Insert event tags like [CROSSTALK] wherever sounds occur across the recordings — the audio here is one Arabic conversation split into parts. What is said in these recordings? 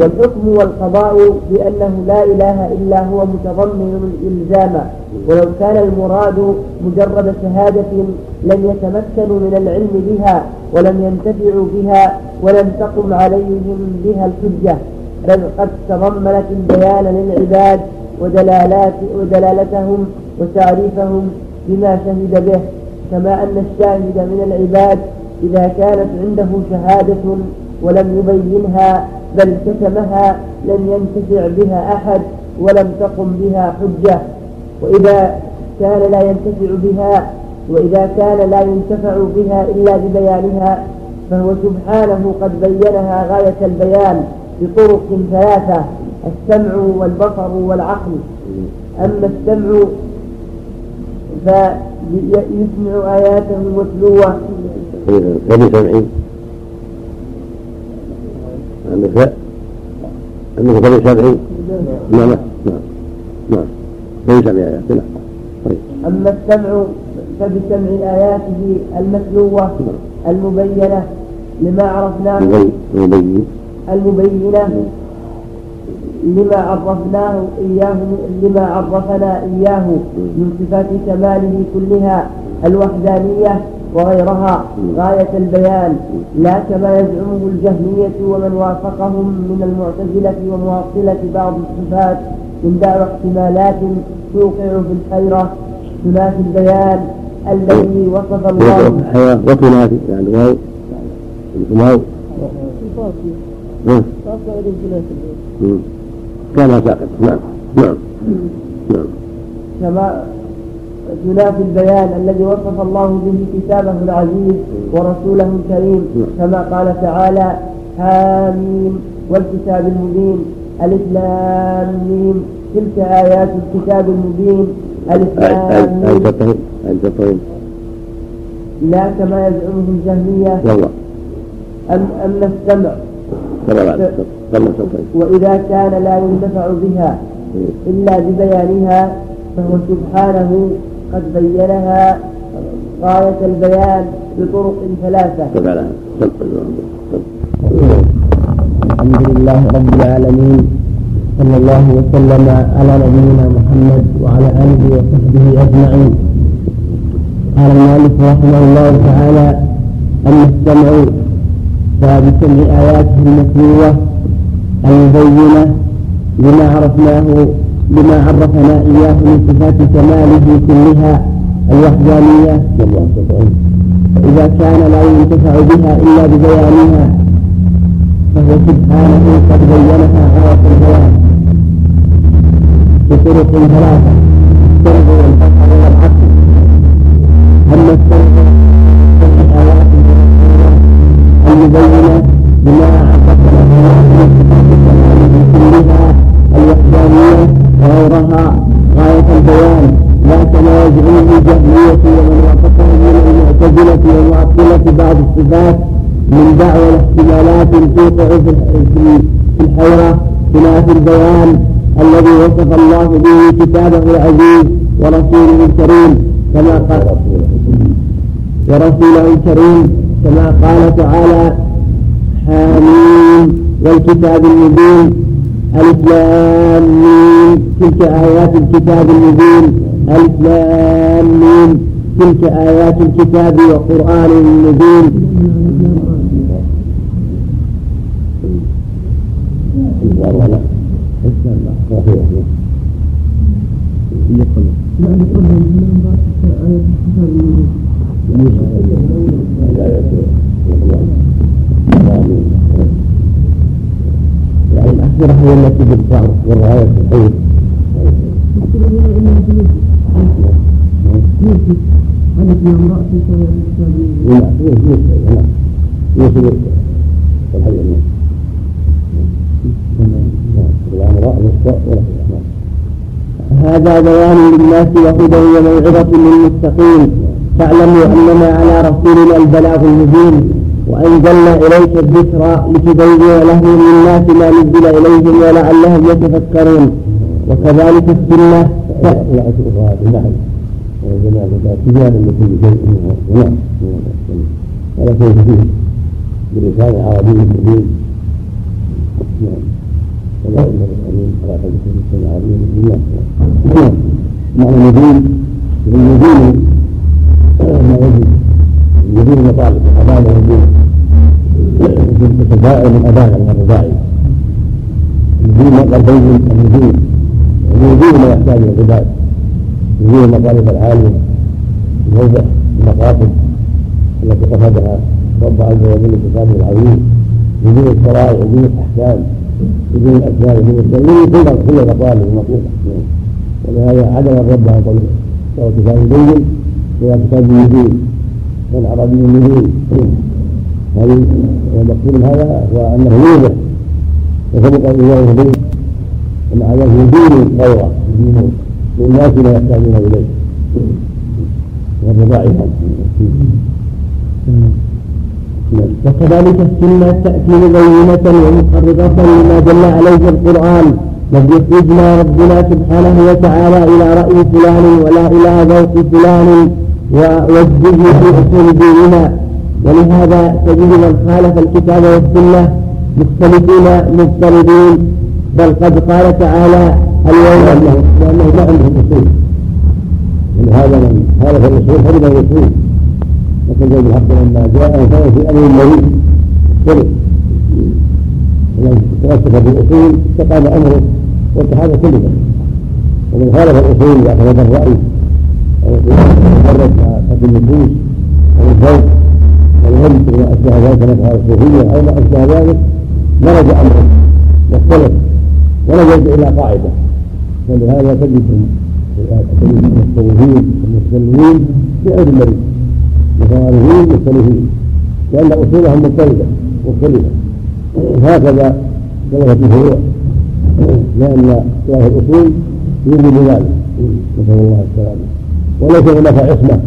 والحكم والقضاء بأنه لا إله إلا هو متضمن الإلزام. ولو كان المراد مجرد شهادة لم يتمكنوا من العلم بها ولم ينتفعوا بها ولم تقم عليهم بها الحجة. بل قد تضمنت البيان للعباد ودلالات ودلالتهم وتعريفهم بما شهد به. كما أن الشاهد من العباد إذا كانت عنده شهادة ولم يبينها بل كتمها لم ينتفع بها أحد ولم تقم بها حجة. وإذا كان لا ينتفع بها وإذا كان لا ينتفع بها إلا ببيانها فهو سبحانه قد بينها غاية البيان بطرق ثلاثة السمع والبصر والعقل. أما السمع فيسمع آياته متلوة. وبسمع عندك عندك فبسمع نعم نعم نعم. فبسمع آياته نعم. طيب. أما السمع فبسمع آياته المتلوة المبينة لما عرفناه. المبين المبينة لما عرفناه إياه لما عرفنا إياه من صفات كماله كلها الوحدانية وغيرها غاية البيان لا كما يزعمه الجهمية ومن وافقهم من المعتزلة ومواصلة بعض الصفات من دعوى احتمالات توقع في الحيرة تنافي البيان الذي وصف الله. وتنافي يعني واو واو كما ساقط. نعم. نعم. نعم. كما تنافي البيان الذي وصف الله به كتابه العزيز ورسوله الكريم كما قال تعالى حاميم والكتاب المبين ألف لام ميم تلك آيات الكتاب المبين ألف لام لا كما يزعمه الجهمية. والله أم أما السمع. وإذا كان لا ينتفع بها إلا ببيانها فهو سبحانه قد بينها غاية البيان بطرق ثلاثة. الحمد لله رب العالمين صلى الله وسلم على نبينا محمد وعلى آله وصحبه أجمعين. قال المؤلف رحمه الله تعالى أما السمع فبسمع آياته المتلوة المبينة لما عرفناه لما عرفنا إياه من صفات كماله كلها الوحدانية. إذا كان لا ينتفع بها إلا ببيانها فهو سبحانه قد بينها غاية البيان بطرق ثلاثة السرد والبصر والعقل. أما السرد فالآيات المبينة بما عرفنا من صفات كلها الوحدانية وغيرها غاية البيان. لا كما يزعمه الجهمية ومن وافقهم من المعتزلة والمعطلة بعض الصفات من دعوى الاحتمالات توقع في الحيرة خلاف البيان الذي وصف الله به كتابه العزيز ورسوله الكريم كما قال ورسوله الكريم كما قال تعالى حامين والكتاب المبين ألف تلك آيات الكتاب المبين ألف تلك آيات الكتاب وقرآن مبين يعني الأخيرة والرعاية هذا بيان للناس وهدى وموعظة للمتقين. فاعلموا أننا على رسولنا البلاغ المبين. وأنزلنا إليك الذكر لتبين لهم للناس ما نزل إليهم ولعلهم يتفكرون وكذلك السنة جماعة تبيانا لكل شيء ونعم ولا شيء فيه بلسان عربي مبين نعم نعم معنى النزول النزول النزول مطالب أبان النزول تتفاعل من أبان من ما قال بين النزول النزول ما يحتاج إلى العباد نزول المطالب العالية يوضح المقاصد التي قصدها رب عز وجل بكتابه العظيم. بدون الشرائع بدون الأحكام بدون الأسماء بدون التنوين كل كل المطالب المطلوبه ولهذا عدم الرب عن سواء كتاب بين ولا كتاب مبين كان عربي مبين هذه المقصود هذا هو أنه يوضح وسبق ان الله به ومع ذلك يدين غيره للناس ما يحتاجون إليه. والرضاع وكذلك السنة تأتي مبينة ومقررة لما دل عليه القرآن. لم يخرجنا ربنا سبحانه وتعالى إلى رأي فلان ولا إلى ذوق فلان. ووجهه في أصول ديننا. ولهذا تجد من خالف الكتاب والسنة مختلفين مضطردين بل قد قال تعالى اليوم لأنه ما عندهم أصول ولهذا من خالف الأصول الأصول وكان زيد الحق لما جاء. كان في أمر مريض اختلف ومن تمسك بالاصول استقام أمره. واتحاد كل ومن خالف الأصول وأخذ الراي تفرد قد النفوس أو الفوق والهم وما اشبه ذلك كما قال الصوفيه أو ما اشبه ذلك مرج امره واختلف ولم يرجع إلى قاعدة. ولهذا تجد المتصوفين المتكلمين في غير المريض متوارثين مختلفين لأن أصولهم مختلفة مختلفة. هكذا اختلفت الفروع لأن اختلاف الأصول يوجب ذلك. نسأل الله السلامة. وليس هناك عصمة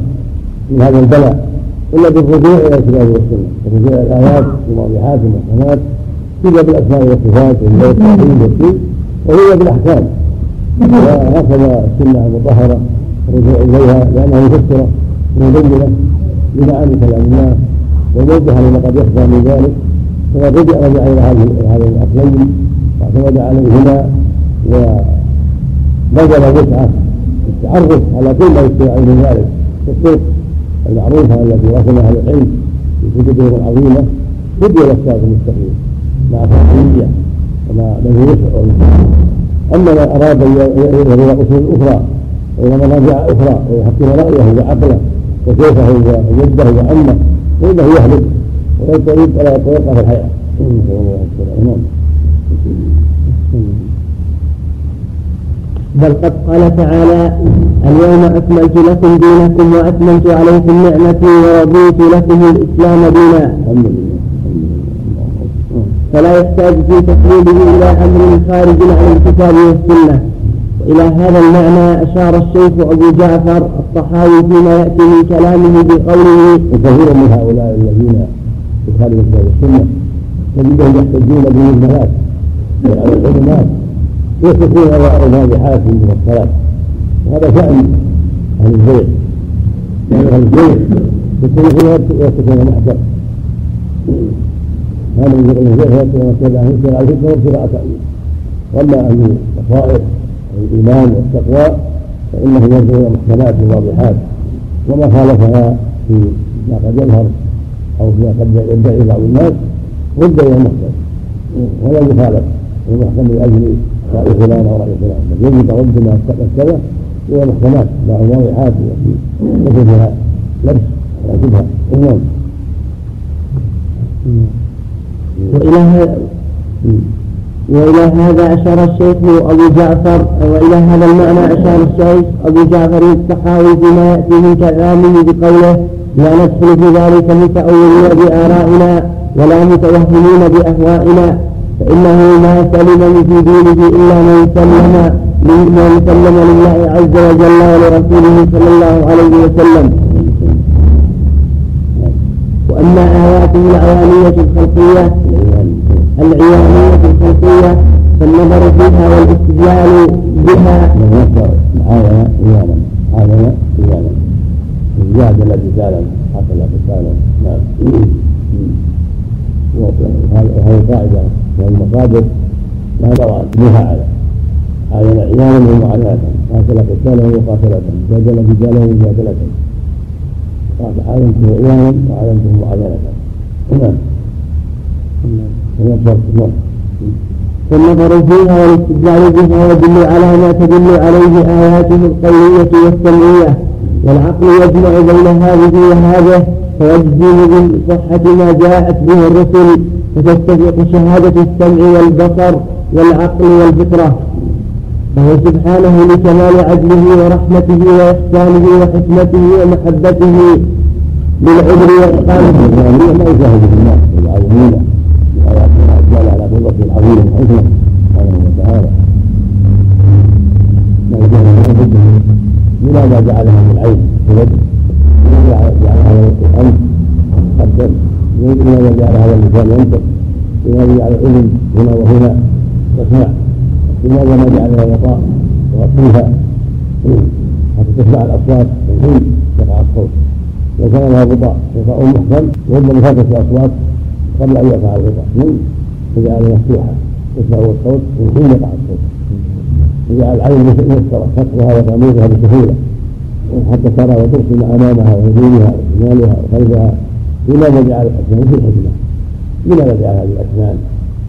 من هذا البلاء إلا بالرجوع إلى الكتاب والسنة الرجوع إلى الآيات والواضحات والمحكمات تجد بالأسماء والصفات والتعظيم والدين وهي بالأحكام. وهكذا السنة المطهرة الرجوع إليها لأنها مفسرة مبينة بمعاني كلام الله ووجه لما قد يخفى من ذلك. فقد رجع رجع إلى هذين الاصلين وأعتمد عليهما وبذل وسعه التعرف على كل ما يستوعب من ذلك. الطرق المعروفه التي رسمها أهل العلم في كتبهم العظيمة هدي إلى الصراط المستقيم مع فقهيه ومع من يسع أما من أراد أن يذهب إلى اصول أخرى والى منافع أخرى ويحكم رأيه وعقله وكيفه وجده وعمه فإنه يهلك ويبقى ولا ويبقى في الحياة. نعم. بل قد قال تعالى اليوم أكملت لكم دينكم وأتممت عليكم نعمتي ورضيت لكم الإسلام دينا. فلا يحتاج في تقليده إلى أمر خارج عن الكتاب والسنة. إلى هذا المعنى أشار الشيخ أبو جعفر الطحاوي فيما يأتي من كلامه بقوله وكثير من هؤلاء الذين يخالفون الكتاب والسنة تجدهم يحتجون بالمجملات على العلمات يصفون الواضحات من الصلاة. وهذا شأن أهل البيع يعني أهل البيع يكون ويتكون محكم هذا من البيع يتكون على الفكرة وابتغاء تأويل وأما أهل البصائر الإيمان والتقوى فإنه يرجع إلى محكمات واضحات وما خالفها في ما قد يظهر أو فيما قد يدعي بعض الناس رد إلى المحكم ولا يخالف المحكم لأجل رأي فلان أو رأي فلان. بل يجب رد ما كذا إلى المحكمات مع الواضحات التي ليس فيها لبس ولا شبهة نعم وإلى وإلى هذا أشار الشيخ أبو جعفر وإلى هذا المعنى أشار الشيخ أبو جعفر الصحاوي فيما يأتي من كلامه بقوله لا ندخل في ذلك متأولين بآرائنا ولا متوهمين بأهوائنا فإنه ما سلم في دينه إلا من سلم من سلم لله عز وجل ولرسوله صلى الله عليه وسلم. وأما آياته العوانية الخلقية العيانية الخلقية فالنظر فيها والاستدلال بها الزاد الذي سالم حصل نعم وهذه قاعدة من المصادر لا نرى بها على عاين عيانا ومعاناة قاتل قتالا وقاتلة جادل رجالا وجادلة قال عاينته عيانا وعاينته معاينة نعم نعم والنظر فيها والاستدلال بها يدل على ما تدل عليه آياته القولية والسمعية. والعقل يجمع بين هذه وهذه. فيجزم بصحة ما جاءت به الرسل فتتفق شهادة السمع والبصر والعقل والفطرة. فهو سبحانه لكمال عدله ورحمته وإحسانه وحكمته ومحبته بالعذر وإقامة ما يشاهد في الناس الدالة على العظيمة سبحانه وتعالى لماذا جعلها من العين في لماذا جعلها الأنف قدر لماذا جعل هذا اللسان ينطق لماذا جعل الاذن هنا وهنا تسمع لماذا ما جعل لها غطاء يغطيها حتى تسمع الاصوات من حين يقع الصوت لو كان لها غطاء غطاء محكم ربما فاتت الاصوات قبل ان يقع الغطاء فجعل مفتوحا يسمع الصوت من حين يقع الصوت وجعل العين ميسره فتحها وتمييزها بسهوله حتى ترى وترسم امامها ويمينها وشمالها وخلفها لماذا جعل الاسنان في الحكمه؟ لماذا جعل هذه الاسنان؟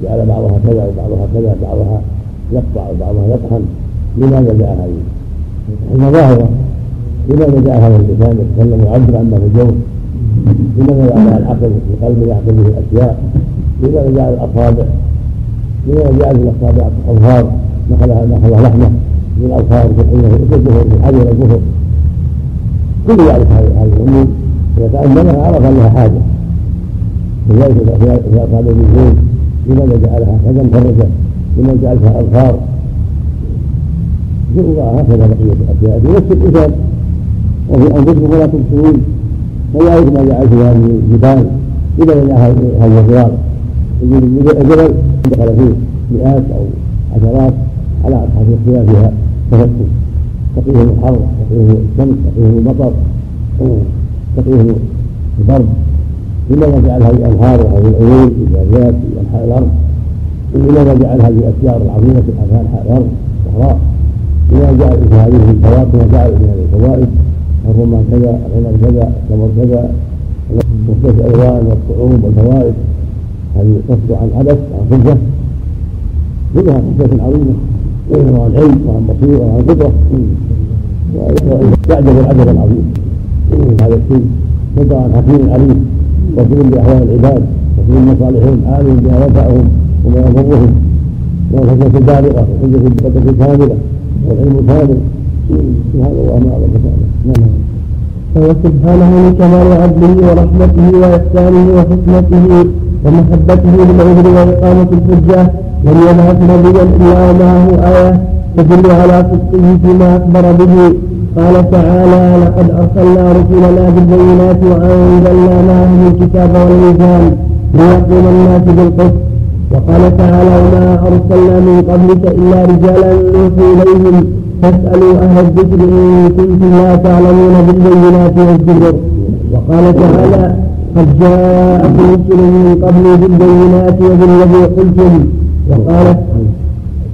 جعل بعضها كذا وبعضها كذا بعضها يقطع وبعضها يطحن لماذا جعل هذه؟ الحكمه ظاهرة لماذا جعل هذا اللسان يتكلم ويعبر عما في الجو؟ لماذا جعل العقل في قلبه يعقل به الأشياء؟ لماذا جعل الأصابع؟ لماذا جعل في الأصابع اظهار نقلها نقلها لحمة من الأظهار في الحين في الجفر في الحجر والجفر كل يعرف هذه الأمور اذا تاملها عرف انها حاجة. لذلك إذا قال النزول لماذا جعلها كذا مفرجه لماذا جعلها اظهار هكذا بقية الأشياء. في نفس الانسان وفي أنفسكم ولا تبصرون. فذلك ما جعل في هذه الجبال. إذا جاء هذه الرياض الجبل دخل فيه مئات أو عشرات على اصحاب الخلاف فيها تفكر. تقيه الحر تقيه الشمس تقيه المطر. تقيه البرد. لماذا جعل هذه الأنهار وهذه العيون في انحاء الأرض؟ لماذا جعل هذه الأشجار العظيمة في انحاء الأرض؟ الصحراء. لماذا جعل في هذه الفواكه وجعل من هذه الفوائد؟ الرمان كذا العنب كذا التمر كذا. مختلف الألوان والطعوم والفوائد؟ هذه تصدر عن عبث عن فضه كلها حكمه عظيمه وعن علم وعن بصيرة وعن قدرة. يعجب العجب العظيم. هذا الشيء عن حكيم عليم بصير بأحوال العباد بصير بمصالحهم عالم بما ينفعهم وما يضرهم. والحكمه البالغة والحجه القدره الكاملة. والعلم الكامل. سبحان الله ما اعظم نعم فهو سبحانه لكمال عدله ورحمته وإحسانه وحكمته ومحبته للعذر وإقامة الحجة. لم يبعث نبيا إلا ومعه آية تدل على صدقه فيما أخبر به. قال تعالى لقد أرسلنا رسلنا بالبينات وأنزلنا معهم الكتاب والميزان ليقوم الناس بالقسط. وقال تعالى وما أرسلنا من قبلك إلا رجالا نوحي إليهم. فاسألوا أهل الذكر إن كنتم لا تعلمون بالبينات والزبر. وقال تعالى قد جاءكم رسل من قبل بالبينات وبالذي قلتم. وقال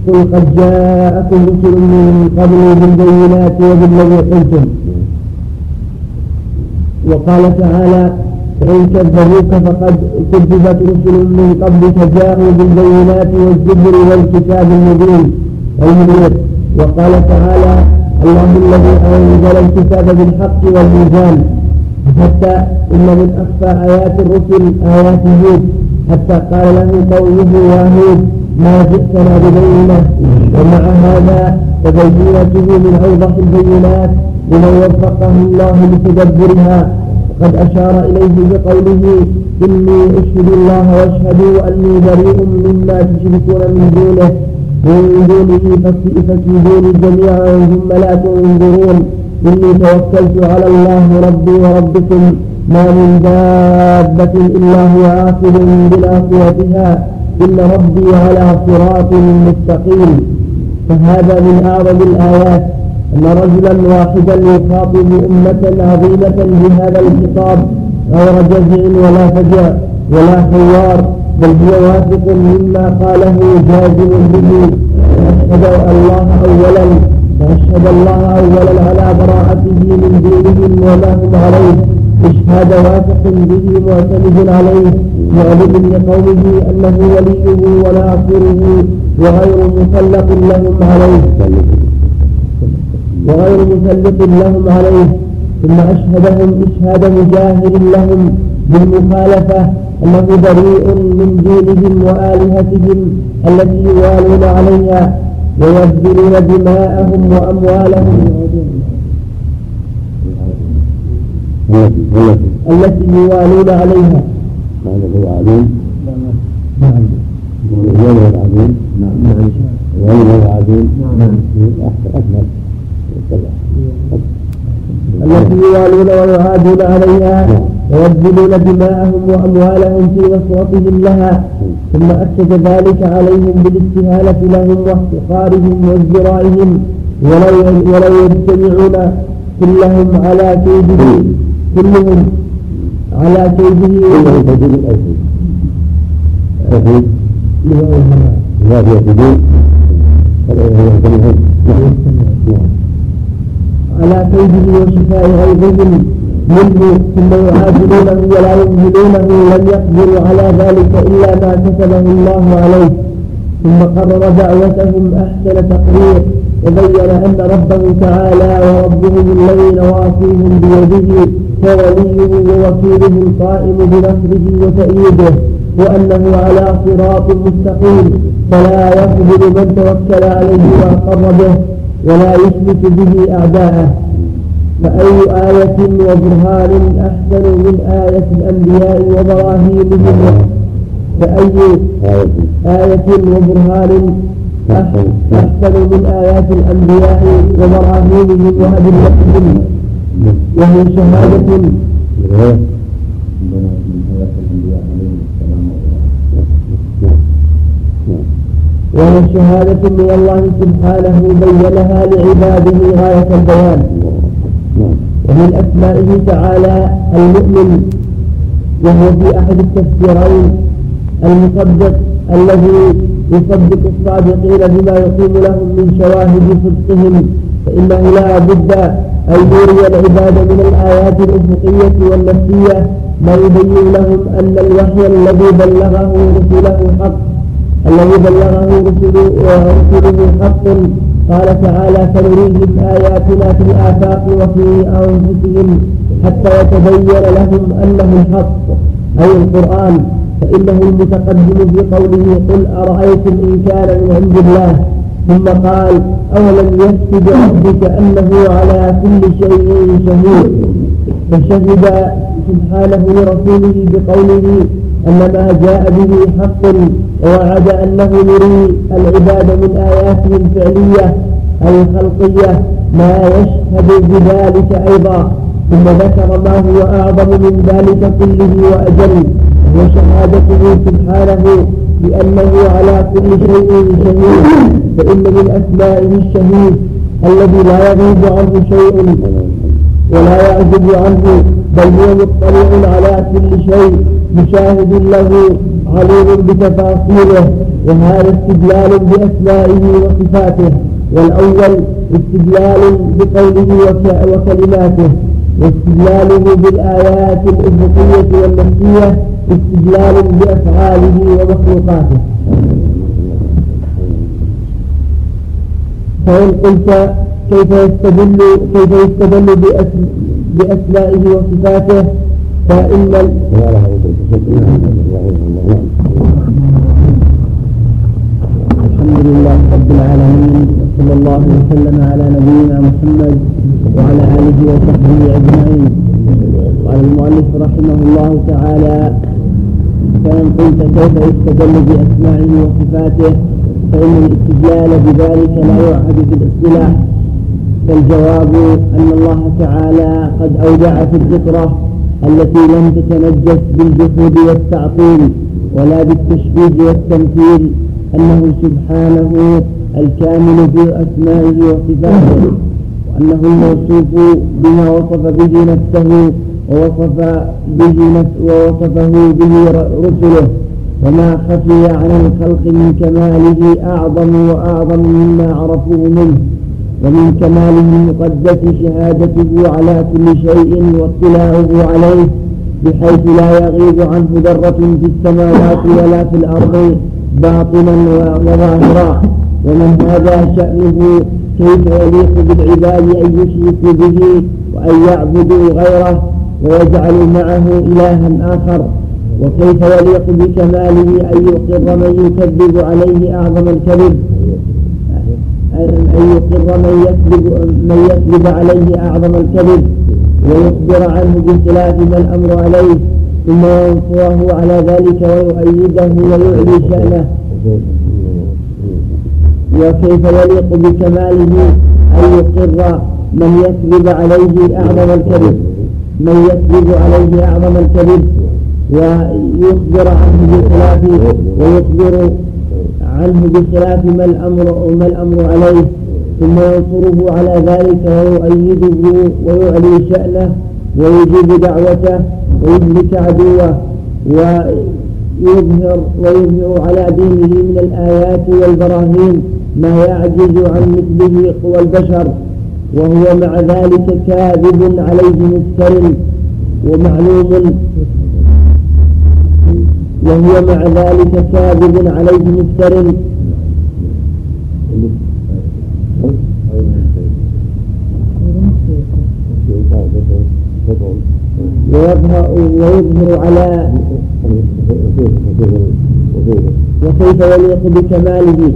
قل قد جاءكم رسل من قبل بالبينات وبالذي قلتم. وقال تعالى فإن كذبوك فقد كذبت رسل من قبلك جاءوا بالبينات والزبر والكتاب المبين. المنير وقال تعالى الله الذي أنزل الكتاب بالحق والميزان. حتى إن من أخفى آيات الرسل آيات هود حتى قال له قومه يا هود ما جئتنا ببينة ومع هذا تبينته من أوضح البينات لمن وفقه الله لتدبرها. وقد أشار إليه بقوله إني أشهد الله واشهدوا أني بريء مما تشركون من دونه من دونه فكيدوني جميعا ثم لا تنظرون. إني توكلت على الله ربي وربكم ما من دابة إلا هو آخذ بناصيتها إن ربي على صراط مستقيم. فهذا من أعظم الآيات أن رجلا واحدا يخاطب أمة عظيمة بهذا الخطاب غير جزع ولا فجع ولا حوار بل هو واثق مما قاله جازم به. أشهد الله أولا وأشهد الله أولا على براءته من دينهم وما هم عليه. إشهاد واثق به معتمد عليه. معلم لقومه أنه وليه وناصره وغير مسلط لهم عليه. وغير مسلط لهم عليه. ثم أشهدهم إشهاد مجاهر لهم بالمخالفة أنه بريء من دينهم وآلهتهم التي يوالون عليها ويبذلون دماءهم وأموالهم. التي يوالون عليها. هذا هو عظيم نعم. نعم العظيم نعم. نعم. هو عظيم نعم. أكمل التي يوالون ويعادون عليها ويبذلون دماءهم وأموالهم في وسوطهم لها. ثم أكد ذلك عليهم بالاستهانة لهم واحتقارهم وازدرائهم. ولو ولو يجتمعون كلهم على كيده كلهم على كيده لا في حدود على كيده وشفاء غيظهم منه ثم يعادلونه ولا يمهلونه لم يقدروا على ذلك إلا ما كتبه الله عليه. ثم قرر دعوتهم أحسن تقرير وبين أن ربه تعالى وربهم الذي نواصيهم بيده ووليه ووكيله القائم بنصره وتأييده وأنه على صراط مستقيم. فلا يخذل من توكل عليه وأقر به ولا يشرك به أعداءه. فأي آية وبرهان أحسن من آية الأنبياء وبراهينهم فأي آية وبرهان أحسن من آيات الأنبياء وبراهينهم وأدلتهم وهي شهادة. وهي شهادة من الله سبحانه بينها لعباده غاية البيان. ومن أسمائه تعالى المؤمن وهو في أحد التفسيرين المصدق الذي يصدق الصادقين بما يقيم لهم من شواهد صدقهم فإنه لا بد أن يري العباد من الآيات الأفقية والنفسية ما يبين لهم أن الوحي الذي بلغه رسله حق الذي بلغه رسله حق. قال تعالى سنريهم آياتنا في الآفاق وفي أنفسهم حتى يتبين لهم أنه الحق أي القرآن. فإنه المتقدم في قوله قل أرأيتم إن كان من عند الله؟ ثم قال أولم يكتب ربك أنه على كل شيء شهيد؟ فشهد سبحانه لرسوله بقوله أن ما جاء به حق ووعد أنه يري العباد من آياته الفعلية الخلقية ما يشهد بذلك أيضا. ثم ذكر ما هو أعظم من ذلك كله وأجل وشهادته سبحانه بأنه على كل شيء شهيد. فإن من أسمائه الشهيد الذي لا يغيب عنه شيء ولا يعجب عنه بل هو مطلع على كل شيء مشاهد له عليم بتفاصيله وهذا استدلال بأسمائه وصفاته والأول استدلال بقوله وكلماته واستدلاله بالآيات الأفقية والنفسية استدلال بأفعاله ومخلوقاته. فإن قلت كيف يستدل كيف يستدل بأسمائه وصفاته فإن الحمد لله رب العالمين وصلى الله وسلم على نبينا محمد وعلى آله وصحبه أجمعين. قال المؤلف رحمه الله تعالى فإن قلت كيف يستدل بأسمائه وصفاته فإن الاستدلال بذلك لا يعهد في الاصطلاح فالجواب أن الله تعالى قد أودع في الفطرة التي لم تتنجس بالجحود والتعطيل ولا بالتشبيه والتمثيل أنه سبحانه الكامل في أسمائه وصفاته وأنه الموصوف بما وصف به نفسه ووصف به ووصفه به رسله وما خفي عن الخلق من كماله أعظم وأعظم مما عرفوه منه ومن كماله المقدس شهادته على كل شيء واطلاعه عليه بحيث لا يغيب عنه ذرة في السماوات ولا في الأرض باطنا وظاهرا ومن هذا شأنه كيف يليق بالعباد أن يشركوا به وأن يعبدوا غيره؟ ويجعلوا معه إلها آخر. وكيف يليق بكماله أن يقر من يكذب عليه أعظم الكذب؟ أن يقر من يكذب من يكذب عليه أعظم الكذب. ويخبر عنه بخلاف ما الأمر عليه ثم ينصره على ذلك ويؤيده ويعلي شأنه. وكيف يليق بكماله أن يقر من يكذب عليه أعظم الكذب؟ من يكذب عليه أعظم الكذب ويخبر عنه بخلاف ويخبر عنه بخلاف ما الأمر ما الأمر عليه ثم ينصره على ذلك ويؤيده ويعلي شأنه ويجيب دعوته ويهلك عدوه ويظهر ويظهر على دينه من الآيات والبراهين ما يعجز عن مثله قوى البشر. وهو مع ذلك كاذب عليه مفتر ومعلوم وهو مع ذلك كاذب عليه مفتر ويظهر ويظهر على وكيف يليق بكماله؟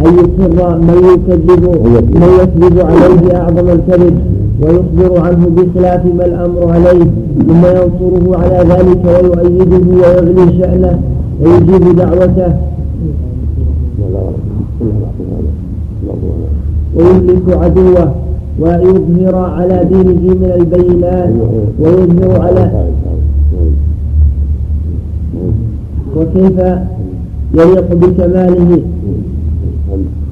أن يقر من يكذب من يكذب عليه أعظم الكذب ويخبر عنه بخلاف ما الأمر عليه ثم ينصره على ذلك ويؤيده ويغني شأنه ويجيب دعوته. ويهلك عدوه ويظهر على دينه من البينات ويظهر على وكيف يليق بكماله؟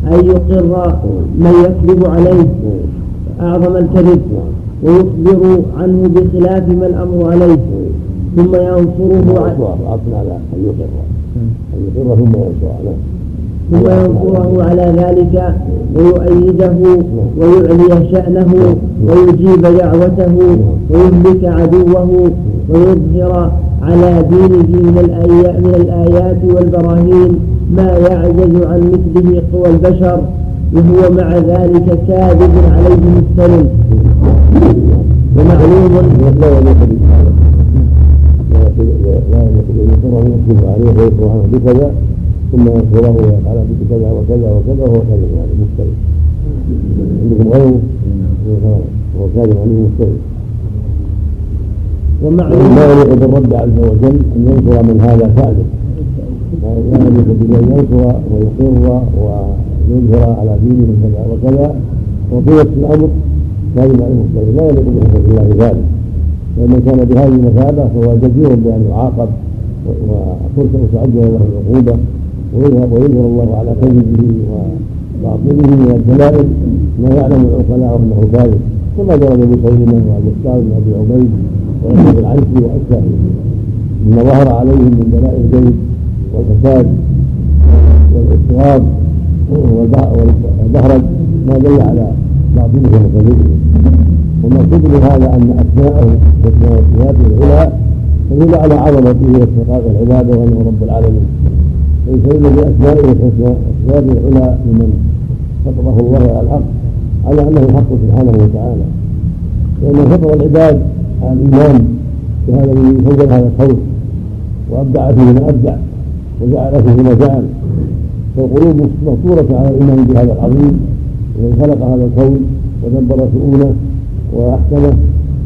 أن يقر من يكذب عليه أعظم الكذب ويخبر عنه بخلاف ما الأمر عليه ثم ينصره على أن يقر أن يقر ثم ينصر ثم ينصره على ذلك ويؤيده ويعلي شأنه ويجيب دعوته ويهلك عدوه ويظهر على دينه من الآيات, من الآيات والبراهين ما يعجز عن مثله قوى البشر وهو مع ذلك كاذب عليه مستلم ومعلوم لا يليق عليه ويكره بكذا. ثم ينصره ويفعل بك كذا وكذا وكذا وهو كاذب عليه مفتري عندكم غيره؟ وهو كاذب عليه مفتري ومعلوم لا يليق بالرب عز وجل أن ينصر من هذا كاذب. لا يليق بان ينصر ويقر ويظهر على دينه كذا وكذا وفي نفس الأمر كاذب عليه مفتري لا يليق بحكمه الله ذلك فمن كان بهذه المثابة فهو جدير بأن يعاقب وتعجل له العقوبة ويظهر الله على كذبه وباطله من الدلائل ما يعلم العقلاء أنه كاذب كما جرى سليمان والمختار بن أبي عبيد ويحيى العنسي وأشباهه. مما ظهر عليهم من دلائل الكذب والفساد والاضطراب والبهرج ما دل على باطلهم وكذبهم والمقصود بهذا أن أسماءه وأسماء وصفاته العلى تدل على عظمته واستحقاق العبادة وأنه رب العالمين. ويسلم باسمائه الحسنى وصفاته العلى لمن فطره الله على الحق على أنه الحق سبحانه وتعالى. لأنه فطر العباد على الإيمان بهذا الذي فوق هذا الكون وأبدع فيه ما أبدع وجعل فيه ما جعل. فالقلوب مفطورة على الإيمان بهذا العظيم الذي خلق هذا الكون ودبر شؤونه وأحكمه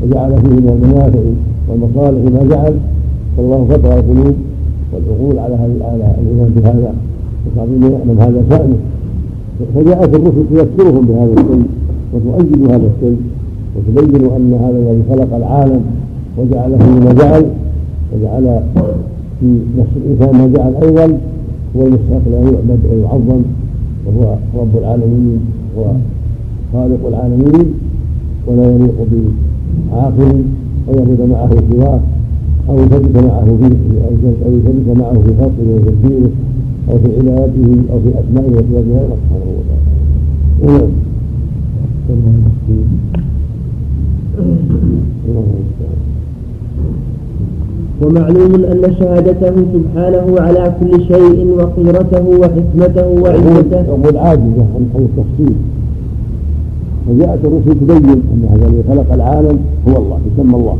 وجعل فيه من المنافع والمصالح ما جعل فالله فطر القلوب والعقول على على الإيمان بهذا وتعظيم من هذا شأنه. فجاءت الرسل تذكرهم بهذا الشيء وتؤيد هذا الشيء وتبين أن هذا الذي خلق العالم وجعل فيه ما جعل وجعل في نفس الإنسان ما جعل أيضا هو المستحق لا يعبد ويعظم وهو رب العالمين وخالق العالمين ولا يليق بعاقل ويعبد معه سواه. أو يثبت معه فيه أو يثبت معه في خلقه وتدبيره أو في عبادته أو في أسمائه وصفاته غيره سبحانه وتعالى. ومعلوم أن شهادته سبحانه على كل شيء وقدرته وحكمته وعزته يقول عاجزة عن التفصيل. فجاءت الرسل تبين أن هذا الذي خلق العالم هو الله يسمى الله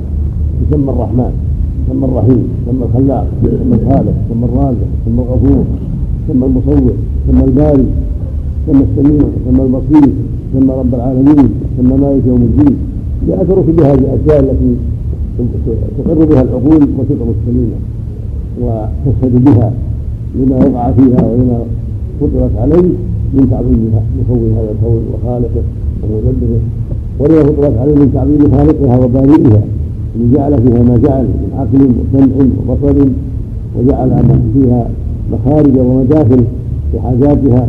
يسمى الرحمن. يسمى الرحيم يسمى الخلاق يسمى الخالق يسمى الرازق يسمى الغفور يسمى المصور يسمى الباري يسمى السميع يسمى البصير يسمى رب العالمين يسمى مالك يوم الدين. جاءت الرسل بهذه الأشياء التي تقر بها العقول وتقر السليمه وتشهد بها لما وقع فيها ولما فطرت عليه من تعظيمها مكون هذا الكون وخالقه ومدبره. ولما فطرت عليه من تعظيم خالقها وبارئها جعل فيها ما جعل من عقل وسمع وبصر وجعل فيها مخارج ومداخل لحاجاتها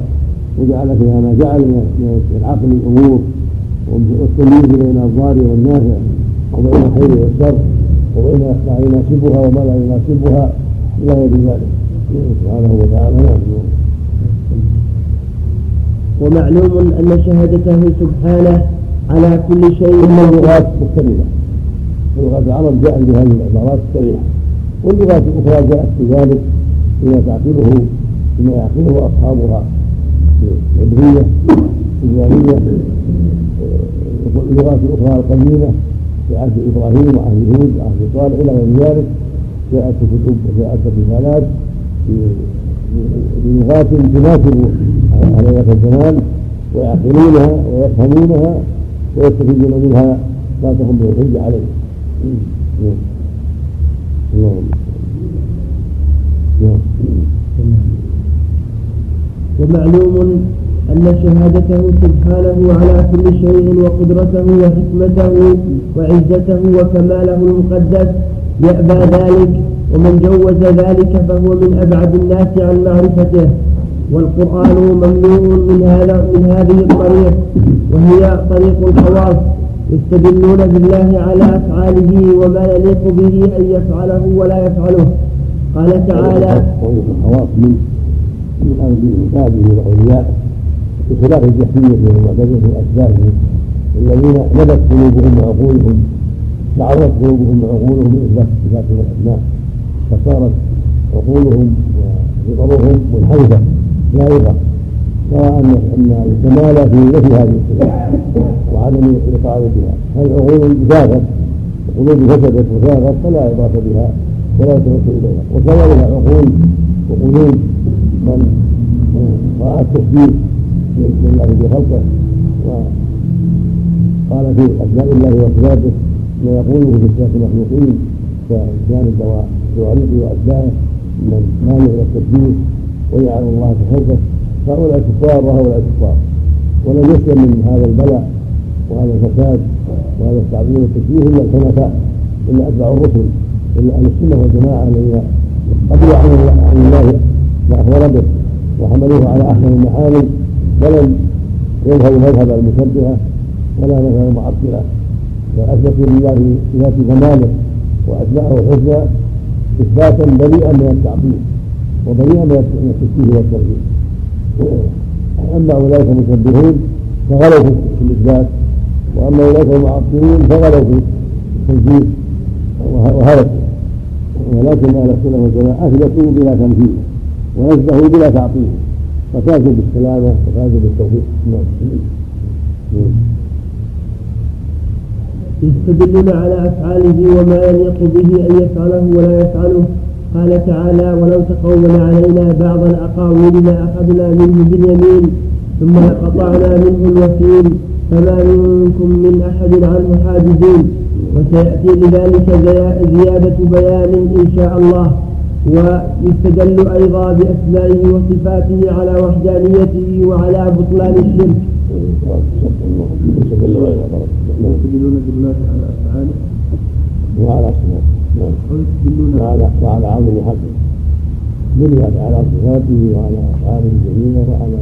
وجعل فيها ما جعل من العقل الأمور والتمييز بين الضار والنافع وبين الخير والشر وبين ما يناسبها وما لا يناسبها إلى غير ذلك. سبحانه وتعالى نعم. ومعلوم أن شهادته سبحانه على كل شيء ثم اللغات مختلفة لغة العرب جاءت بهذه العبارات الصريحة. واللغات الأخرى جاءت بذلك فيما تعقله فيما يعقله أصحابها العبرية الإسلامية اللغات الأخرى القديمة في عهد إبراهيم وعهد هود وعهد صالح إلى غير ذلك. جاءت كتب وجاءت رسالات بلغات تناسب ذاك الزمان ويعقلونها ويفهمونها ويستفيدون منها ما تهم به عليه ومعلوم أن شهادته سبحانه على كل شيء وقدرته وحكمته وعزته وكماله المقدس يأبى ذلك ومن جوز ذلك فهو من أبعد الناس عن معرفته. والقرآن ممنوع من هذا من هذه الطريق وهي طريق الخواص. يستدلون بالله على أفعاله وما يليق به أن يفعله ولا يفعله قال تعالى الخواص من من عباده وأوليائه بخلاف الجحمية والمعتزلة وأشباههم الذين نبت قلوبهم وعقولهم تعرضت قلوبهم وعقولهم بإثبات الصفات والأسماء فصارت عقولهم وفطرهم منحرفة لا سواء ان أن الكمال في نفي هذه الصفات وعدم الاقرار بها. هذه عقول زاغت قلوب فسدت وزاغت فلا يضاف بها ولا يتوسل إليها. وكذلك عقول وقلوب من رأى التشبيه لله في خلقه وقال في اسماء الله وصفاته ما يقوله في صفات المخلوقين كان الدواريق واشباهه من مانع إلى التشبيه ويعلم الله في هؤلاء كفار وهؤلاء كفار ولم يسلم من هذا البلاء وهذا الفساد وهذا التعظيم والتشبيه إلا الحنفاء إلا أتباع الرسل إلا أهل السنة والجماعة الذين قبلوا عن الله ما اخبر به وحملوه على احسن المحامل ولم يذهبوا مذهب المشبهة ولا مذهب المعطلة. فاثبتوا لله صفات كماله واسماءه الحسنى إثباتا بريئا من التعطيل وبريئا من التشبيه والترهيب. اما أولئك المشبهون فغلوا في الإثبات وأما أولئك المعطلون فغلوا في التنزيل وهلكوا ولكن أهل السنة والجماعة اثبتوا بلا تمثيل ونزهوا بلا تعطيل ففازوا بالسلامه وفازوا بالتوفيق نعم. يستدلون على أفعاله وما يليق به أن يفعله ولا يفعله. قال تعالى ولو تقول علينا بعض الأقاويل لأخذنا منه باليمين ثم لقطعنا منه الوكيل فما منكم من أحد عنه حاجزين. وسيأتي لذلك زيادة بيان إن شاء الله. ويستدل أيضا بأسمائه وصفاته على وحدانيته وعلى بطلان الشرك. يستدلون بالله على أفعاله وعلى صفاته وعلى وعلى عظم حقه بنيت على صفاته وعلى أفعاله الجميلة وعلى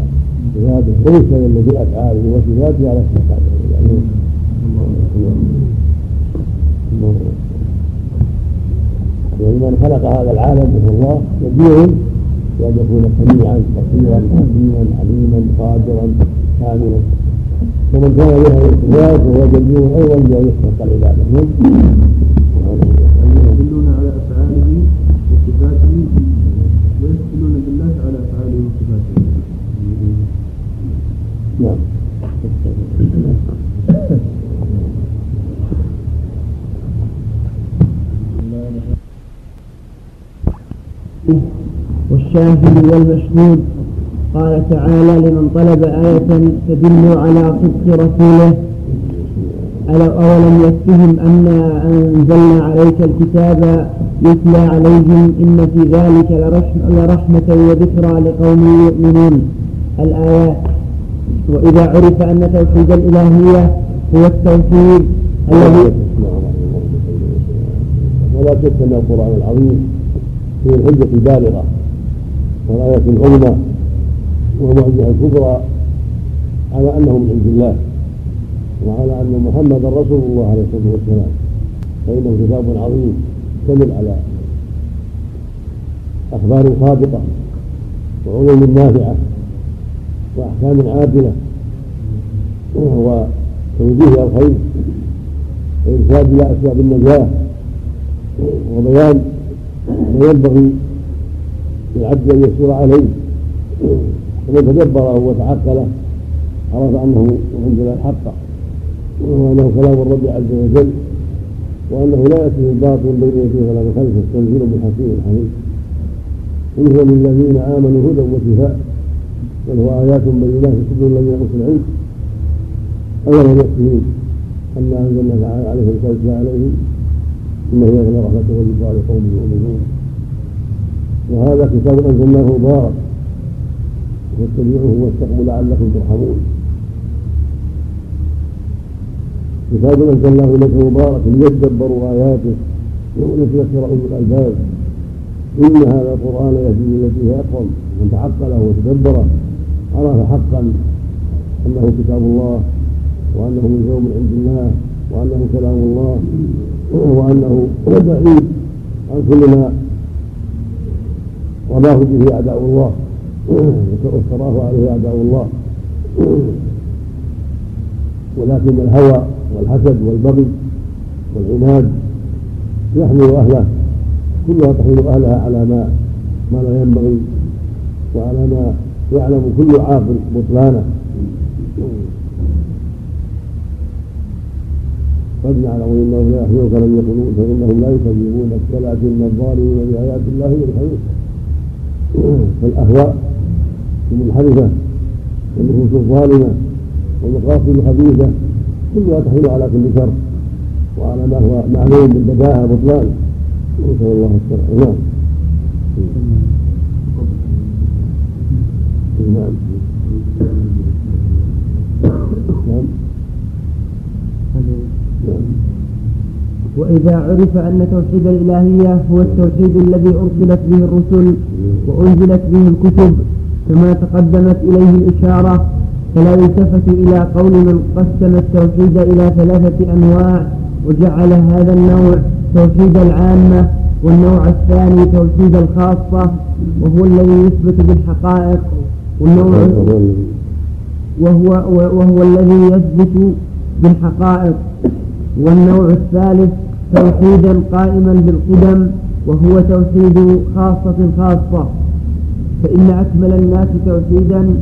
صفاته. ويستدل بافعاله وصفاته على صفاته. يعني من خلق هذا العالم وهو الله يجيء بأن يكون سميعا بصيرا حكيما عليما قادرا كاملا. ومن كان بها الصفات فهو جدير أيضا بان يستحق العباده يدلون على أفعاله وصفاته ويدخلون بالله على أفعاله وصفاته. نعم. والشاهد والمشهود قال تعالى لمن طلب آية تدل على صدق رسوله أولم يكفهم أنا أنزلنا عليك الكتاب يتلى عليهم إن في ذلك لرحمة وذكرى لقوم يؤمنون. الآيات. وإذا عرف أن توحيد الإلهية هو التوحيد الذي ولا شك أن القرآن العظيم فيه الحجة البالغة والآية العظمى والمعجزة الكبرى على أنه من عند الله. وعلى أن محمدا رسول الله عليه الصلاة والسلام فإنه كتاب عظيم يشتمل على أخبار صادقة وعلوم نافعة وأحكام عادلة وتوجيه الخير وإرشاد إلى أسباب النجاة وبيان ما ينبغي للعبد أن يسير عليه ومن تدبره وتعقله عرف أنه عندنا الحق وأنه كلام الرب عز وجل وأنه لا ياتي الباطل بين يديه ولا من خلفه تنزيل من حكيم حميد. ان هو للذين آمنوا هدى وشفاء بل هو آيات بينات صدور الذين أوتوا العلم. اولم يكفيهم انا انزلنا عليهم الكتاب عليهم انه يغنى رحمته وذكرى لقوم يؤمنون. وهذا كتاب أنزلناه مبارك واتبعوه واتقوا لعلكم ترحمون. كتاب انزلناه اليك مبارك ليدبروا آياته وليتذكر اولو الألباب. إن هذا القرآن يهدي التي هي اقوم من تعقله وتدبره عرف حقا. أنه كتاب الله. وأنه من من عند الله. وأنه كلام الله. وأنه بعيد عن كل ما رماه به أعداء الله. وافتراه عليه أعداء الله. ولكن الهوى والحسد والبغي والعناد. يحمل اهله كلها تحمل أهلها على ما ما لا ينبغي وعلى ما يعلم كل عاقل بطلانه. قد نعلم انه لا يحزنك لم يقولون فإنهم لا يكذبونك ولكن الظالمين بآيات الله يجحدون فالأهواء المنحرفة والنفوس الظالمة والمقاصد الخبيثة كلها تحمل على كل شر. وعلى ما هو معلوم بالبداهة بطلان نسأل الله السلامة نعم. نعم. نعم. وإذا عرف أن توحيد الإلهية هو التوحيد الذي أرسلت به الرسل وأنزلت به الكتب كما تقدمت إليه الإشارة فلا يلتفت إلى قول من قسم التوحيد إلى ثلاثة أنواع وجعل هذا النوع توحيد العامة والنوع الثاني توحيد الخاصة وهو الذي يثبت بالحقائق والنوع وهو وهو الذي يثبت بالحقائق والنوع الثالث توحيدا قائما بالقدم وهو توحيد خاصة خاصة فإن أكمل الناس توحيدا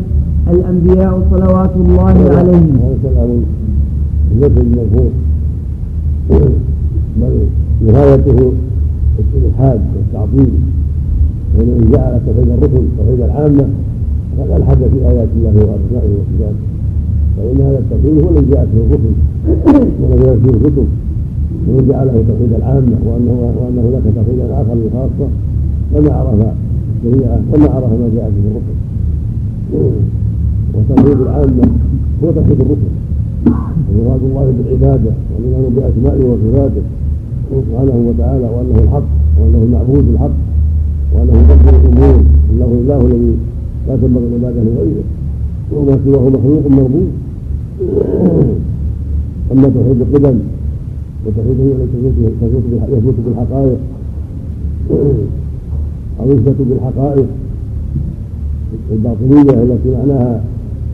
الأنبياء صلوات الله عليهم. النفي المرفوض بل نهايته الإلحاد والتعطيل ومن جعل توحيد الرسل توحيد العامة فقد ألحد في آيات الله وأسمائه وصفاته. فإن هذا التوحيد هو الذي جاءت به الرسل. والذي فيه الكتب ومن جعله توحيد العامة وأنه وأنه لك توحيدا آخر للخاصة فما عرف الشريعة كما عرف ما جاء به الرسل. وتوحيد العامة هو توحيد الرسل. ومراد الله بالعبادة والإيمان بأسمائه وصفاته سبحانه وتعالى وأنه الحق وأنه المعبود الحق وأنه يدبر الأمور أنه الله الذي لا تنبغي العبادة لغيره. وما سواه مخلوق مربوط أما توحيد القدم وتوحيد الذي يثبت بالحقائق أو يثبت بالحقائق. الباطنية التي معناها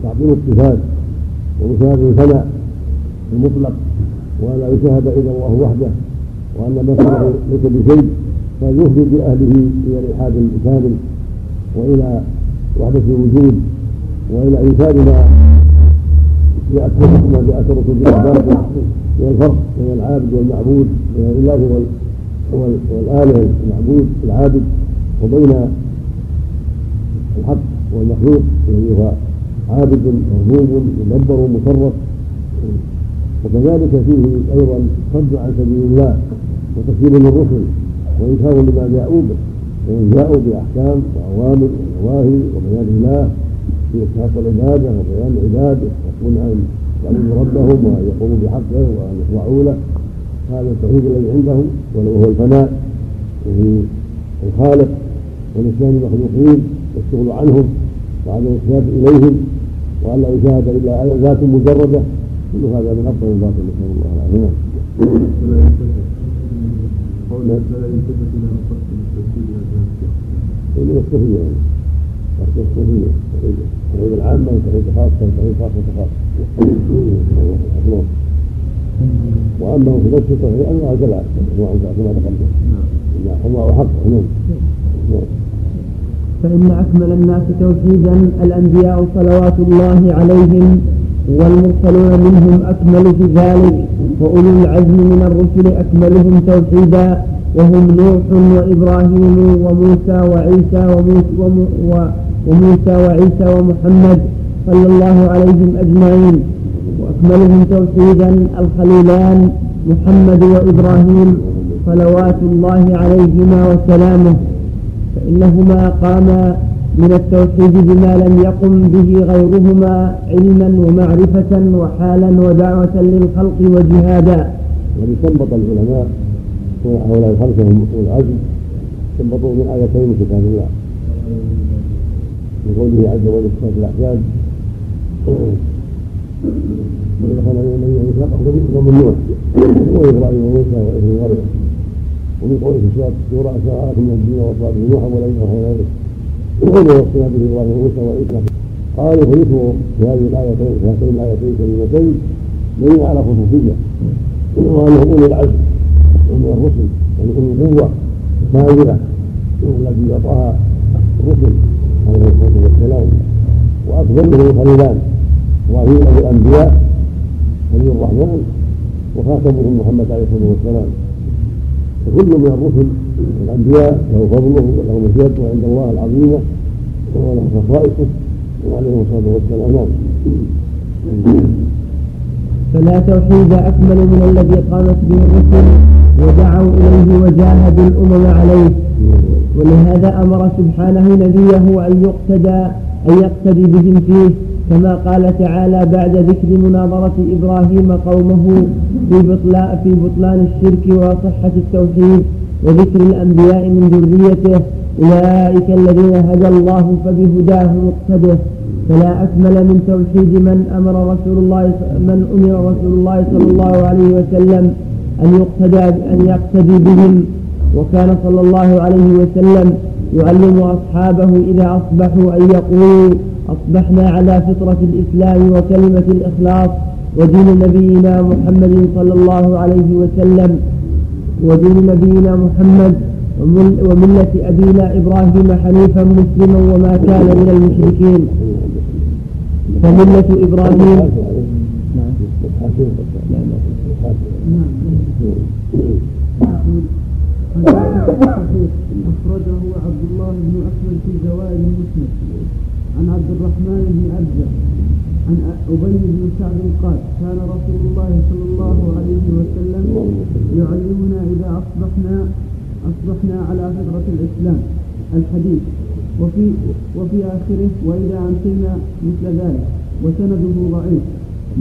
تعطيل الصفات ومشاهدة الفناء المطلق وأن يشاهد إلا الله وحده وأن مثله ليس بشيء فيفضي بأهله إلى الإلحاد الكامل وإلى وحدة الوجود وإلى إنكار ما يأثر ما جاءت الرسل بالإثبات من الفرق بين العابد والمعبود بين الله والآلهة المعبود العابد وبين الحق والمخلوق الذي هو عابد مرغوب مدبر مصرف. وكذلك فيه أيضا صد عن سبيل الله وتكذيب للرسل وإنكار لما جاءوا به وإن جاءوا بأحكام وأوامر ونواهي وبيان الله في إسحاق العباده وبيان العباد يستحقون أن يعبدوا ربهم وان يقوموا بحقه وأن يخضعوا له. هذا التوحيد الذي عندهم ولو هو الفناء وفي الخالق ونسيان المخلوقين والشغل عنهم وعدم الالتفات إليهم. وأن لا يشاهد إلا ذات مجردة. كل هذا من أفضل الباطل نسال الله مقصد التفسير من الصوفيه يعني. فرق الصوفيه التوحيد العامة والتوحيد الخاصه والتوحيد خاصة خاصة. وأما في نفس التوحيد أنواع ثلاث أنواع كما تقدم نعم أنواع حق. نعم فإن أكمل الناس توحيدا الأنبياء صلوات الله عليهم والمرسلون منهم أكمل في ذلك وأولو العزم من الرسل أكملهم توحيدا وهم نوح وإبراهيم وموسى وعيسى وموسى, وموسى وعيسى ومحمد صلى الله عليهم أجمعين. وأكملهم توحيدا الخليلان محمد وإبراهيم صلوات الله عليهما وسلامه. فإنهما قاما من التوحيد بما لم يقم به غيرهما علما ومعرفة وحالا ودعوة للخلق وجهادا. استنبط العلماء هؤلاء الخمسة والعزم استنبطوا من آيتين من كتاب الله. من قوله عز وجل في الأحزاب وإذا كان النبي ميثاقه من نوح وإبراهيم وموسى وإبراهيم ومريم. ومن قوله في سورة الشورى من الدين وصلاة نوحا ولن يرحم ذلك. وقوله وصينا به الله موسى وعيسى قالوا فذكروا في هذه الايتين في هاتين الايتين الكريمتين دليل على خصوصيه وانهم أولي العزم. من الرسل. يعني أولي القوة. كامله التي أعطاها الرسل. عليه الصلاه والسلام. منهم الخليلان إبراهيم الأنبياء. نبي الرحمن. وخاتمهم محمد عليه الصلاة والسلام. وكل من الرسل الأنبياء له فضله وله مشيئته عند الله العظيمة وله خصائصه وعليه الصلاة والسلام. نعم فلا توحيد أكمل من الذي قامت به الرسل ودعوا إليه وجاهدوا الأمم عليه. ولهذا أمر سبحانه نبيه أن يقتدى أن يقتدي بهم فيه. كما قال تعالى بعد ذكر مناظرة إبراهيم قومه في بطلان, في بطلان الشرك وصحة التوحيد وذكر الأنبياء من ذريته أولئك الذين هدى الله فبهداه مقتده. فلا أكمل من توحيد من أمر رسول الله من أمر رسول الله صلى الله عليه وسلم أن يقتدى أن يقتدي بهم. وكان صلى الله عليه وسلم يعلم أصحابه إذا أصبحوا أن يقولوا أصبحنا على فطرة الإسلام وكلمة الإخلاص ودين نبينا محمد صلى الله عليه وسلم ودين نبينا محمد وملة أبينا إبراهيم حنيفا مسلما وما كان من المشركين. فملة إبراهيم أخرجه عبد الله بن أحمد في زوائد المسند عن عبد الرحمن بن أبزة عن أبي بن سعد قال كان رسول الله صلى الله عليه وسلم يعلمنا إذا أصبحنا أصبحنا على فطرة الإسلام الحديث. وفي وفي آخره وإذا أمسينا مثل ذلك. وسنده ضعيف.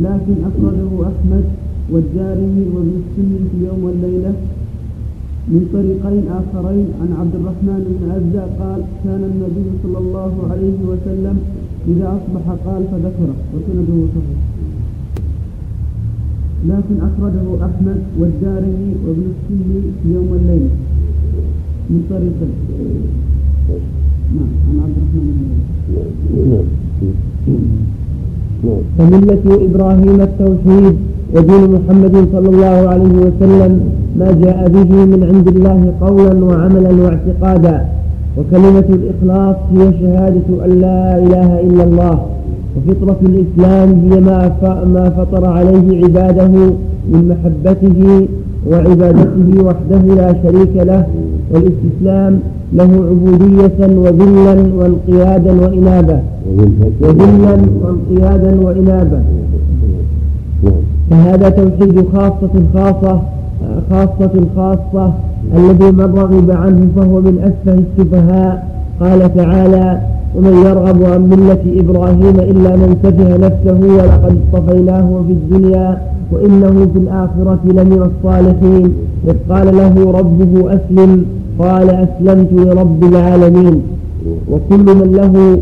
لكن أخرجه أحمد والدارمي وابن السن في يوم والليلة من طريقين آخرين. عن عبد الرحمن بن عزة قال كان النبي صلى الله عليه وسلم إذا أصبح قال فذكره وسنده صحيح. لكن أخرجه أحمد والدارمي وابن السني في يوم الليل من طريق نعم عن عبد الرحمن فملة إبراهيم التوحيد. ودين محمد صلى الله عليه وسلم ما جاء به من عند الله قولا وعملا واعتقادا. وكلمة الإخلاص هي شهادة أن لا إله إلا الله وفطرة الإسلام هي ما ما فطر عليه عباده من محبته وعبادته وحده لا شريك له. والاستسلام له عبودية وذلا وانقيادا وإنابة. وذلا وانقيادا وإنابة. فهذا توحيد خاصة خاصة خاصة خاصة الذي من رغب عنه فهو من أسفه السفهاء. قال تعالى ومن يرغب عن ملة إبراهيم إلا من سفه نفسه ولقد اصطفيناه في الدنيا وإنه في الآخرة لمن الصالحين. إذ قال له ربه أسلم. قال أسلمت لرب العالمين. وكل من له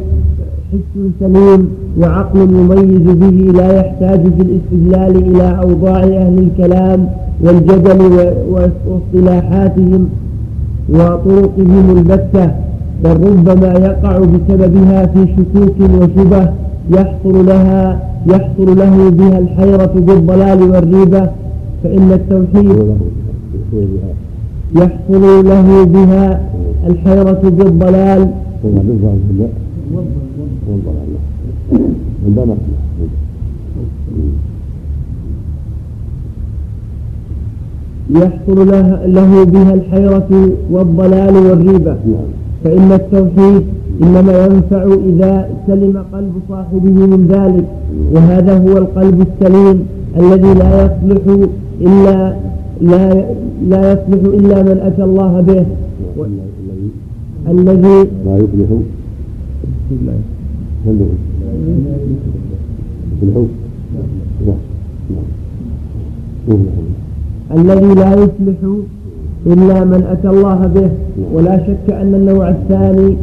حس سليم وعقل يميز به لا يحتاج في الاستدلال إلى أوضاع أهل الكلام والجدل واصطلاحاتهم وطرقهم البتة بل ربما يقع بسببها في شكوك وشبه يحصل لها يحصل له بها الحيرة بالضلال والريبة فإن التوحيد يحصل له بها الحيرة بالضلال. يحصل له بها الحيرة والضلال والريبة. فإن التوحيد إنما ينفع إذا سلم قلب صاحبه من ذلك. وهذا هو القلب السليم الذي لا يصلح إلا لا لا يصلح إلا من أتى الله به. الذي لا الذي لا يفلح إلا من أتى الله به ولا شك أن النوع الثاني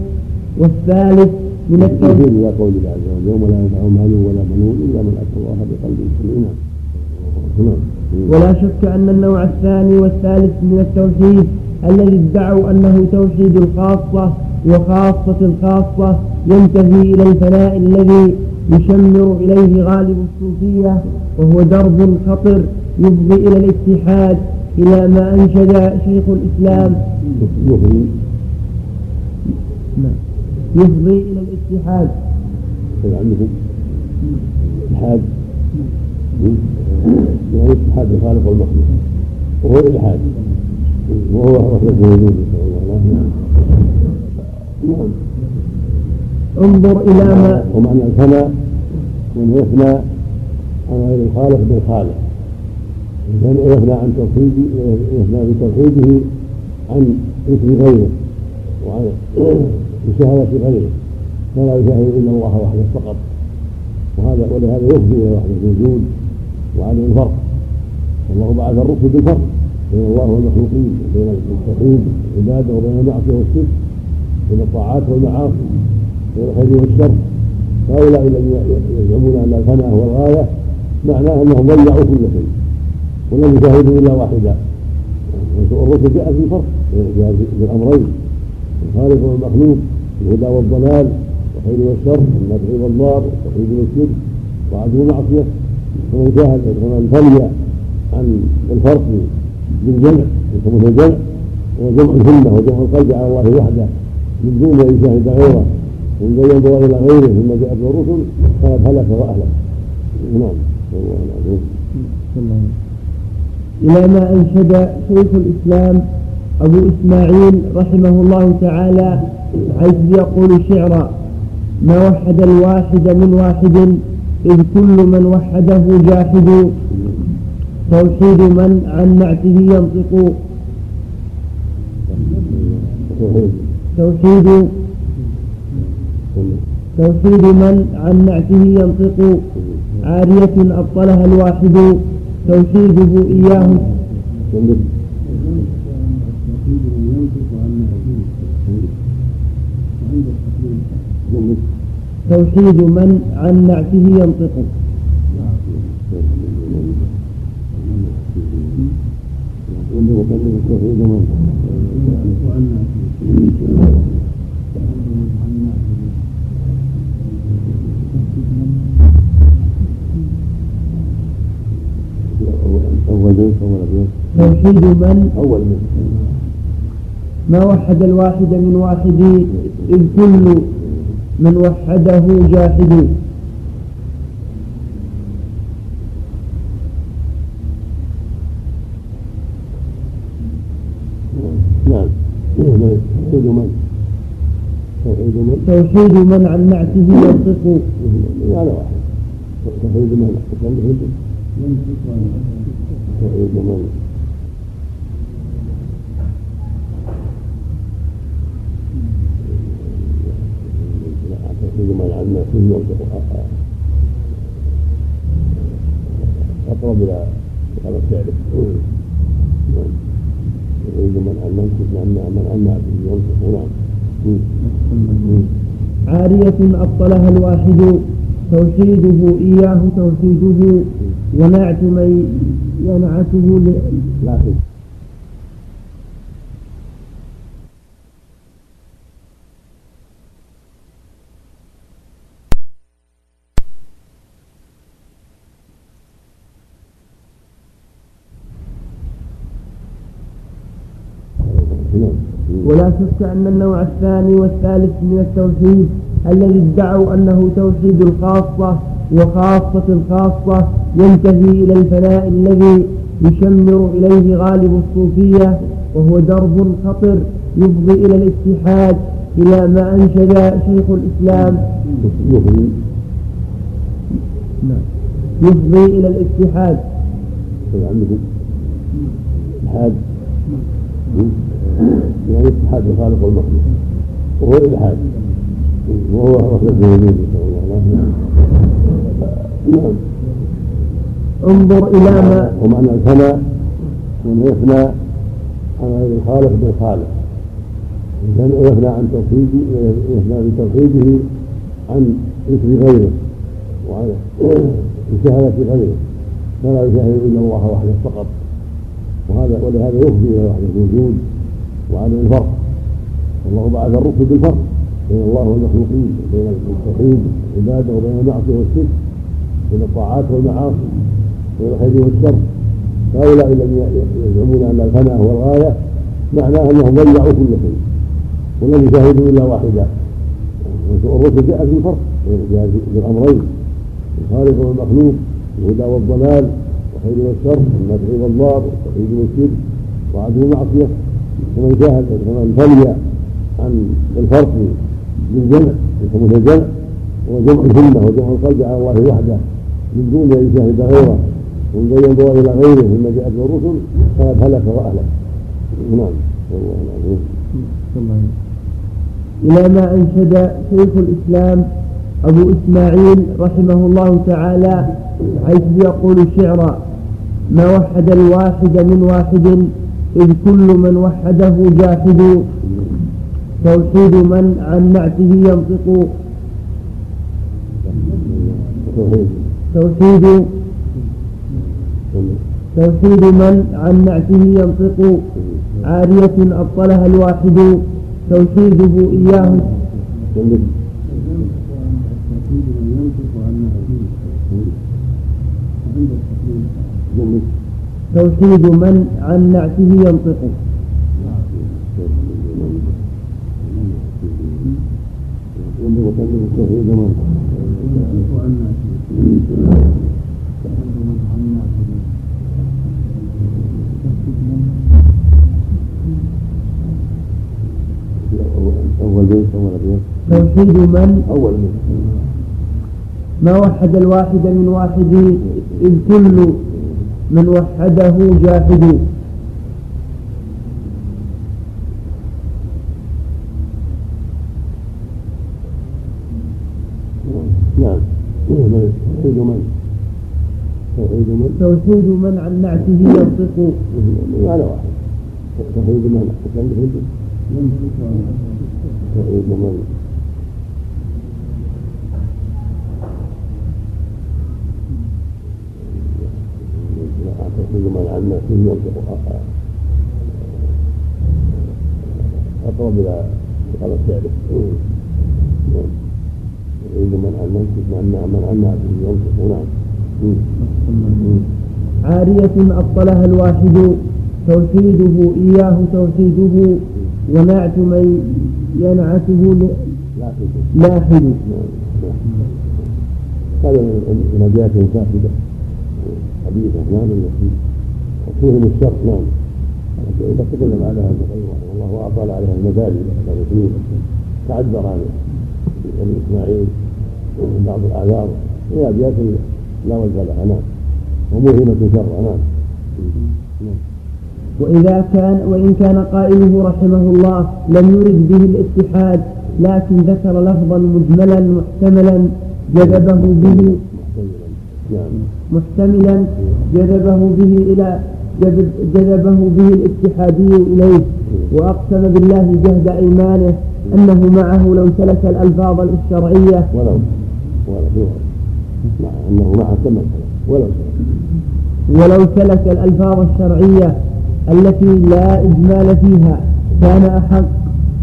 والثالث من التوحيد إلى قول الله عز وجل يوم لا ينفع مال ولا بنون إلا من أتى الله بقلب سليم. ولا شك أن النوع الثاني والثالث من التوحيد الذي ادعوا أنه توحيد الخاصة وخاصة الخاصة ينتهي إلى الفناء الذي يشمر إليه غالب الصوفية وهو درب خطر يفضي إلى الاتحاد إلى ما أنشد شيخ الإسلام. يفضي إلى الاتحاد. عندكم يعني اتحاد الخالق والمخلوق. وهو الإلحاد. وهو وحدة الوجود الله. انظر إلى ما ومعنى الفناء من يفنى عن غير الخالق بالخالق. يفنى عن توحيده يفنى بتوحيده عن ذكر غيره وعن [CLEARS THROAT] مشاهدة غيره. فلا يشاهد إلا الله وحده فقط. وهذا ولهذا يفضي إلى وحدة الوجود وعدم الفرق. والله بعث الرسل بالفرق بين الله والمخلوقين وبين التوحيد والعباده وبين المعصية والشرك. بين الطاعات والمعاصي بين الخير والشر. هؤلاء الذين يزعمون أن الفناء هو الغاية معناه أنهم ضيعوا كل شيء ولم يشاهدوا إلا واحدا. الرسل جاءت بالفرق بين الامرين الخالق والمخلوق الهدى والضلال والخير والشر النفع والضار والتوحيد والشرك وعدم المعصيه ومن جاهد ومن فني عن الفرق بالجمع يسمونه الجمع وجمع الهمه وجمع القلب على الله وحده. من دون ان يشاهد غيره ومن دون ينظر إلى غيره ثم جاءت الرسل فقد هلك وأهلك. نعم. إلى ما أنشد شيخ الإسلام أبو إسماعيل رحمه الله تعالى حيث يقول شعرا ما وحد الواحد من واحد إذ كل من وحده جاحد. توحيد من عن نعته ينطق. توحيد. توحيد من؟ عن نعته ينطق عارية أبطلها الواحد. توحيده إياه. توحيد من؟ عن نعته ينطق. أول بيت أول بيت توحيد من. أول بيت ما وحد الواحد من واحد إذ كل من وحده جاحد نعم توحيد من توحيد من توحيد من عن نعته ينطق على واحد توحيد من توحيد من توحيد من عن نعته أقرب إلى هذا نعم توحيد من عن نعته من عن نعته نعم. عارية أبطلها الواحد توحيده إياه توحيده ونعت من ينعته ل... لكن ولا شك أن النوع الثاني والثالث من التوحيد الذي ادعوا أنه توحيد الخاصة وخاصة الخاصة ينتهي إلى الفناء الذي يشمر إليه غالب الصوفية وهو درب خطر يفضي إلى الاتحاد إلى ما أنشد شيخ الإسلام. يفضي إلى الاتحاد. عندكم؟ الحاد يعني اتحاد الخالق والمخلوق. وهو الالحاد وهو وحدة الوجود نعم. انظر إلى ما ومعنى الفناء من يفنى عن غير الخالق بالخالق. يفنى عن توحيده يفنى بتوحيده عن ذكر غيره وعن مشاهدة غيره. فلا يشاهد إلا الله وحده فقط. وهذا ولهذا يفضي إلى وحدة الوجود. وعدم الفرق. والله بعث الرسل بالفرق. بين الله والمخلوقين بين التوحيد والعباده وبين المعصية والشرك بين الطاعات والمعاصي بين الخير والشر. هؤلاء الذين يزعمون أن الفناء هو الغاية معناه أنهم ضيعوا كل شيء ولم يشاهدوا إلا واحدا والرسل جاءت بالفرق بين الامرين الخالق والمخلوق الهدى والضلال والخير والشر النفع والضار والتوحيد والشرك وعدم المعصية. فمن شاهد فمن فلي عن الفرق بالجمع يسمونه الجمع هو جمع الهمة وجمع القلب على الله وحده. من دون أن يشاهد غيره ومن بين ينظر إلى غيره مما جاءت به الرسل فقد هلك وأهلك. نعم. إلى ما أنشد شيخ الإسلام أبو إسماعيل رحمه الله تعالى حيث يقول شعرا ما وحد الواحد من واحد إذ كل من وحده جاحد توحيد من عن نعته ينطق. توحيد توحيد من عن نعته ينطق. عارية أبطلها الواحد توحيده إياه. توحيد من عن نعته ينطق. توحيد من؟ أول بيت ما وحد الواحد من واحد إذ كل من وحده جاحد نعم. توحيد من؟ توحيد من؟ توحيد من؟ عن نعته ينطق. على واحد. توحيد من؟ توحيد من؟ من عن الناس من ينطق أقرب إلى على الشعر نعم. يريد من عن من من عن الناس من ينطق نعم. عارية أبطلها الواحد توحيده إياه توحيده ونعت من ينعته لاحد. لاحد. نعم. نعم. هذا من نجاة فاسدة حديثة نعم التي تفهم الشر نعم. إذا تكلم عليها ابن القيم رحمه الله وأطال عليها المدارج الثالثين تعذر عن بني إسماعيل ومن بعض الأعذار. هي أبيات لا وجه لها نعم. وموهمة شر نعم. وإذا كان وإن كان قائله رحمه الله لم يرد به الاتحاد لكن ذكر لفظا مجملا محتملا جذبه به. محتملا. جذبه به إلى جذبه به الاتحادي إليه. وأقسم بالله جهد أيمانه أنه معه لو سلك الألفاظ الشرعية ولو ولو أنه معه كما ولو ولو سلك الألفاظ الشرعية التي لا إجمال فيها كان أحق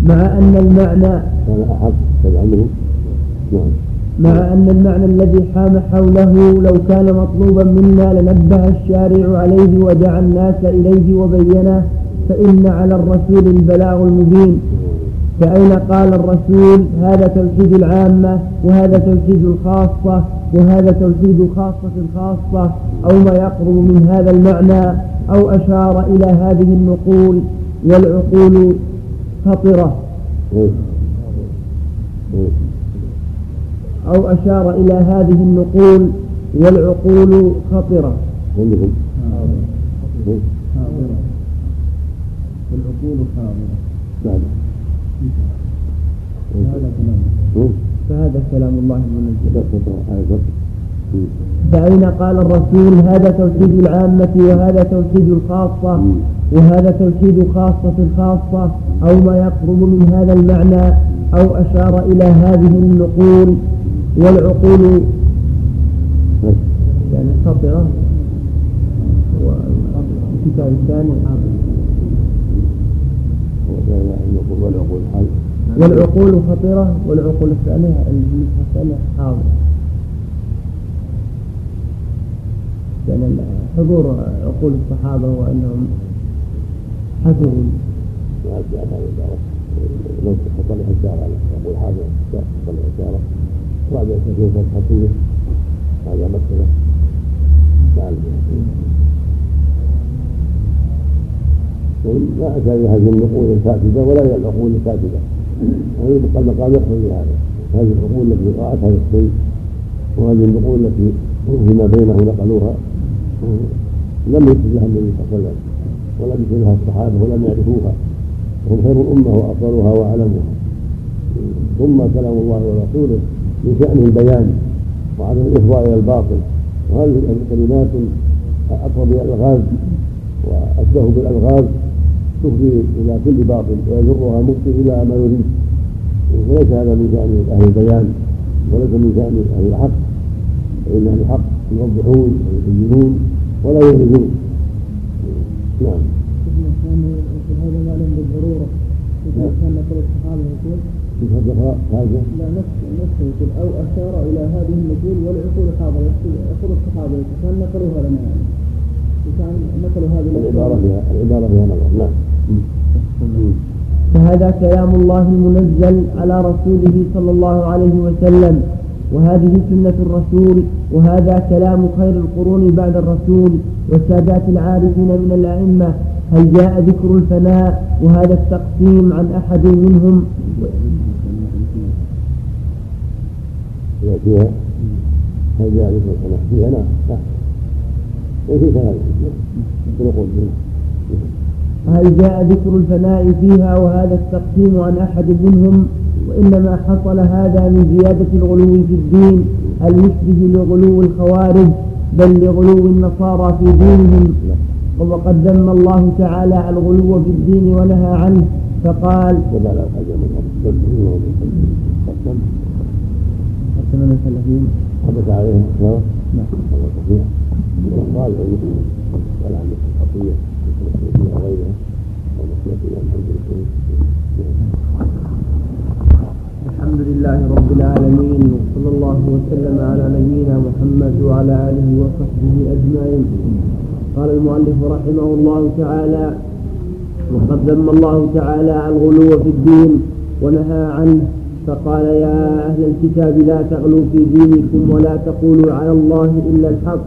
مع أن المعنى كان أحق نعم. مع أن المعنى الذي حام حوله لو كان مطلوبا منا لنبه الشارع عليه ودعا الناس إليه وبينه فإن على الرسول البلاغ المبين. فأين قال الرسول هذا توحيد العامة وهذا توحيد الخاصة وهذا توحيد خاصة الخاصة أو ما يقرب من هذا المعنى أو أشار إلى هذه النقول والعقول خطرة. أو أشار إلى هذه النقول والعقول خطرة. والعقول خاطرة فهذا كلام الله المنزل فأين قال الرسول هذا توحيد العامة وهذا توحيد الخاصة وهذا توحيد خاصة الخاصة أو ما يقرب من هذا المعنى أو أشار إلى هذه النقول والعقول يعني خطرة والكتاب الثاني والعقول خطرة والعقول الثانية الثانية حاضرة يعني حضور عقول الصحابة وأنهم حفظوا. لو حصل إشارة على يقول هذا حصل إشارة بعد تكون فتحة هذا مسألة لا أتى هذه النقول الفاسدة ولا هي العقول الفاسدة وهي المقام يقضي بهذا هذه العقول التي رأت هذا الشيء وهذه النقول التي فيما بينه نقلوها لم يكتب لها النبي صلى الله عليه وسلم ولم يكتب لها الصحابه ولم يعرفوها وهم خير الامه وافضلها واعلمها ثم كلام الله ورسوله من شانه البيان وعدم الافضاء إلى الباطل. وهذه الكلمات أقرب إلى الألغاز وأشبه بالألغاز تفضي إلى كل باطل ويجرها مبطل إلى ما يريد. وليس هذا من شأن أهل البيان وليس من شأن أهل الحق. فإن أهل الحق يوضحون ويبينون ولا يهلكون نعم. هذا معلوم بالضرورة كان نقل لا نفس نفس يقول أو أشار إلى هذه النقول والعقول حاضره يقول الصحابة كان نقلوها لنا يعني وكان نقلوا هذه العبارة فيها العبارة فيها نظر. نعم. فهذا كلام الله المنزل على رسوله صلى الله عليه وسلم وهذه سنة الرسول وهذا كلام خير القرون بعد الرسول والسادات العارفين من الأئمة. هل جاء ذكر الفناء؟ وهذا التقسيم عن أحد منهم. فيها. هل جاء ذكر الفناء فيها نعم وفي كلام نقول هل جاء ذكر الفناء فيها وهذا التقسيم عن أحد منهم؟ وإنما حصل هذا من زيادة الغلو في الدين المشبه لغلو الخوارج بل لغلو النصارى في دينهم؟ وقد ذم الله تعالى الغلو في الدين ونهى عنه فقال من المكلفين حدث عليهم نعم نعم. هو صحيح قال ويقول ولا عن الخطيه أو غيرها أو مسلكه الحمد لله. الحمد لله رب العالمين وصلى الله وسلم على نبينا محمد وعلى آله وصحبه أجمعين. قال المؤلف رحمه الله تعالى وقد ذم الله تعالى الغلو في الدين ونهى عنه فقال يا أهل الكتاب لا تغلوا في دينكم ولا تقولوا على الله إلا الحق.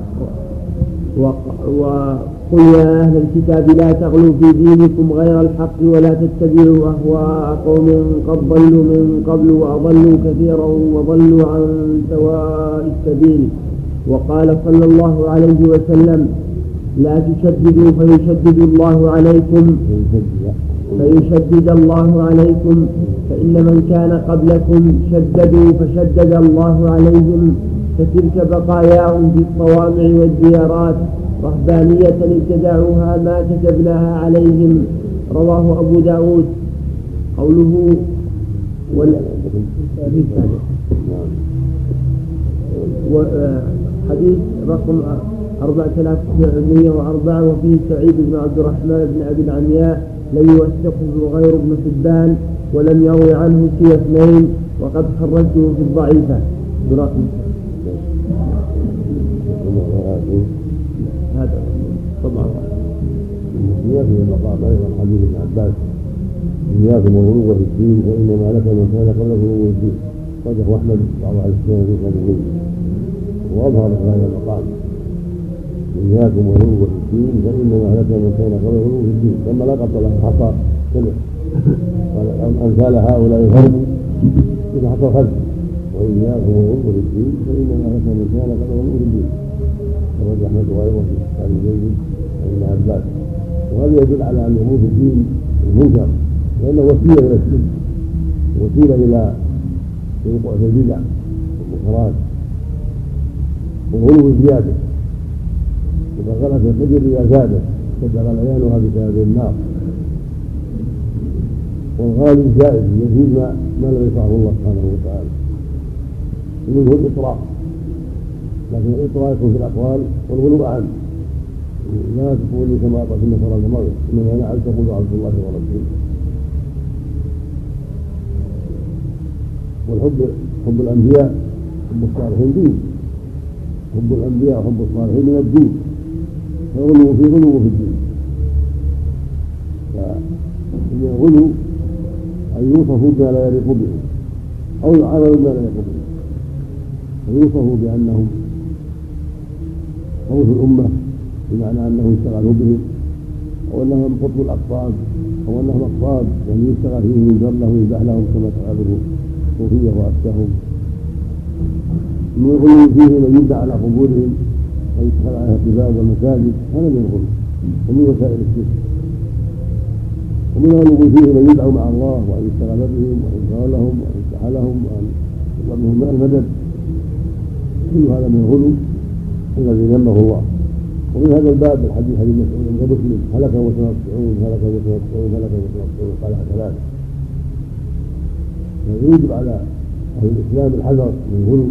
وقل يا أهل الكتاب لا تغلوا في دينكم غير الحق ولا تتبعوا أهواء قوم قد ضلوا من قبل وأضلوا كثيرا وضلوا عن سواء السبيل. وقال صلى الله عليه وسلم لا تشددوا فيشدد الله عليكم. فيشدد الله عليكم فإن من كان قبلكم شددوا فشدد الله عليهم. فتلك بقاياهم في الصوامع والديارات رهبانية ابتدعوها ما كتبناها عليهم. رواه أبو داود. قوله وال... حديث رقم 4104 وفيه سعيد بن عبد الرحمن بن أبي العمياء لم يوثقه غير ابن حبان ولم يروي عنه سوى اثنين وقد خرجته في الضعيفة. برقم هذا. طبعا يأتي المقام أيضا حديث ابن عباس. إياكم والغلو في الدين فإنما لك من كان قبل غلو الدين. صدق أحمد بعض أهل السنة في وأظهر هذا المقام. إياكم والغلو في الدين فإنما لك من كان قبل في الدين. لما لقط له حصى سمع. أمثال هؤلاء الخلق إذا حصل خلق وإياكم والغلو في الدين فإنما لك من كان قبل في الدين. خرج أحمد وغيره في كتاب زيد وابن عباس. وهذا يدل على الأمور في الدين المنكر لأنه وسيلة إلى الشرك. وسيلة إلى الوقوع في البدع والمنكرات والغلو الزياده إذا غلت القدر اذا زادت اشتد غليانها بسبب النار. والغالي الزائد يزيد ما ما لم يشرعه الله سبحانه وتعالى. ومنه الإطراف. لكن الاطراء يكون في الأقوال والغلو أعم. لا تقولوا كما في النصارى مريم إنما أنا عبد تقول عبد الله ورسوله. والحب حب الأنبياء حب الصالحين دين. حب الأنبياء وحب الصالحين من الدين. فغلو في غلو في الدين. فإن الغلو أن يوصفوا بما لا يليق بهم أو يعاملوا بما لا يليق بهم فيوصفوا بأنهم خوف الأمة بمعنى أنه يشتغل بهم أو أنهم قطب الأقطاب أو أنهم أقطاب يعني يشتغل فيهم ينذر لهم ويذبح لهم كما تفعله الصوفية وأشباههم من الغلو فيه من يدعى على قبورهم ويدخل عليها القباب والمساجد هذا من الغلو. ومن وسائل الشرك. ومن الغلو فيه من يدعو مع الله وأن يشتغل بهم وأن يقال لهم وأن يفتح لهم وأن يطلب منهم المدد. كل هذا من الغلو الذي ذمه الله. ومن هذا الباب الحديث حديث مسعود عند مسلم. هلك المتنطعون هلك المتنطعون هلك المتنطعون قال ثلاثة فيجب على أهل الإسلام الحذر من الغلو.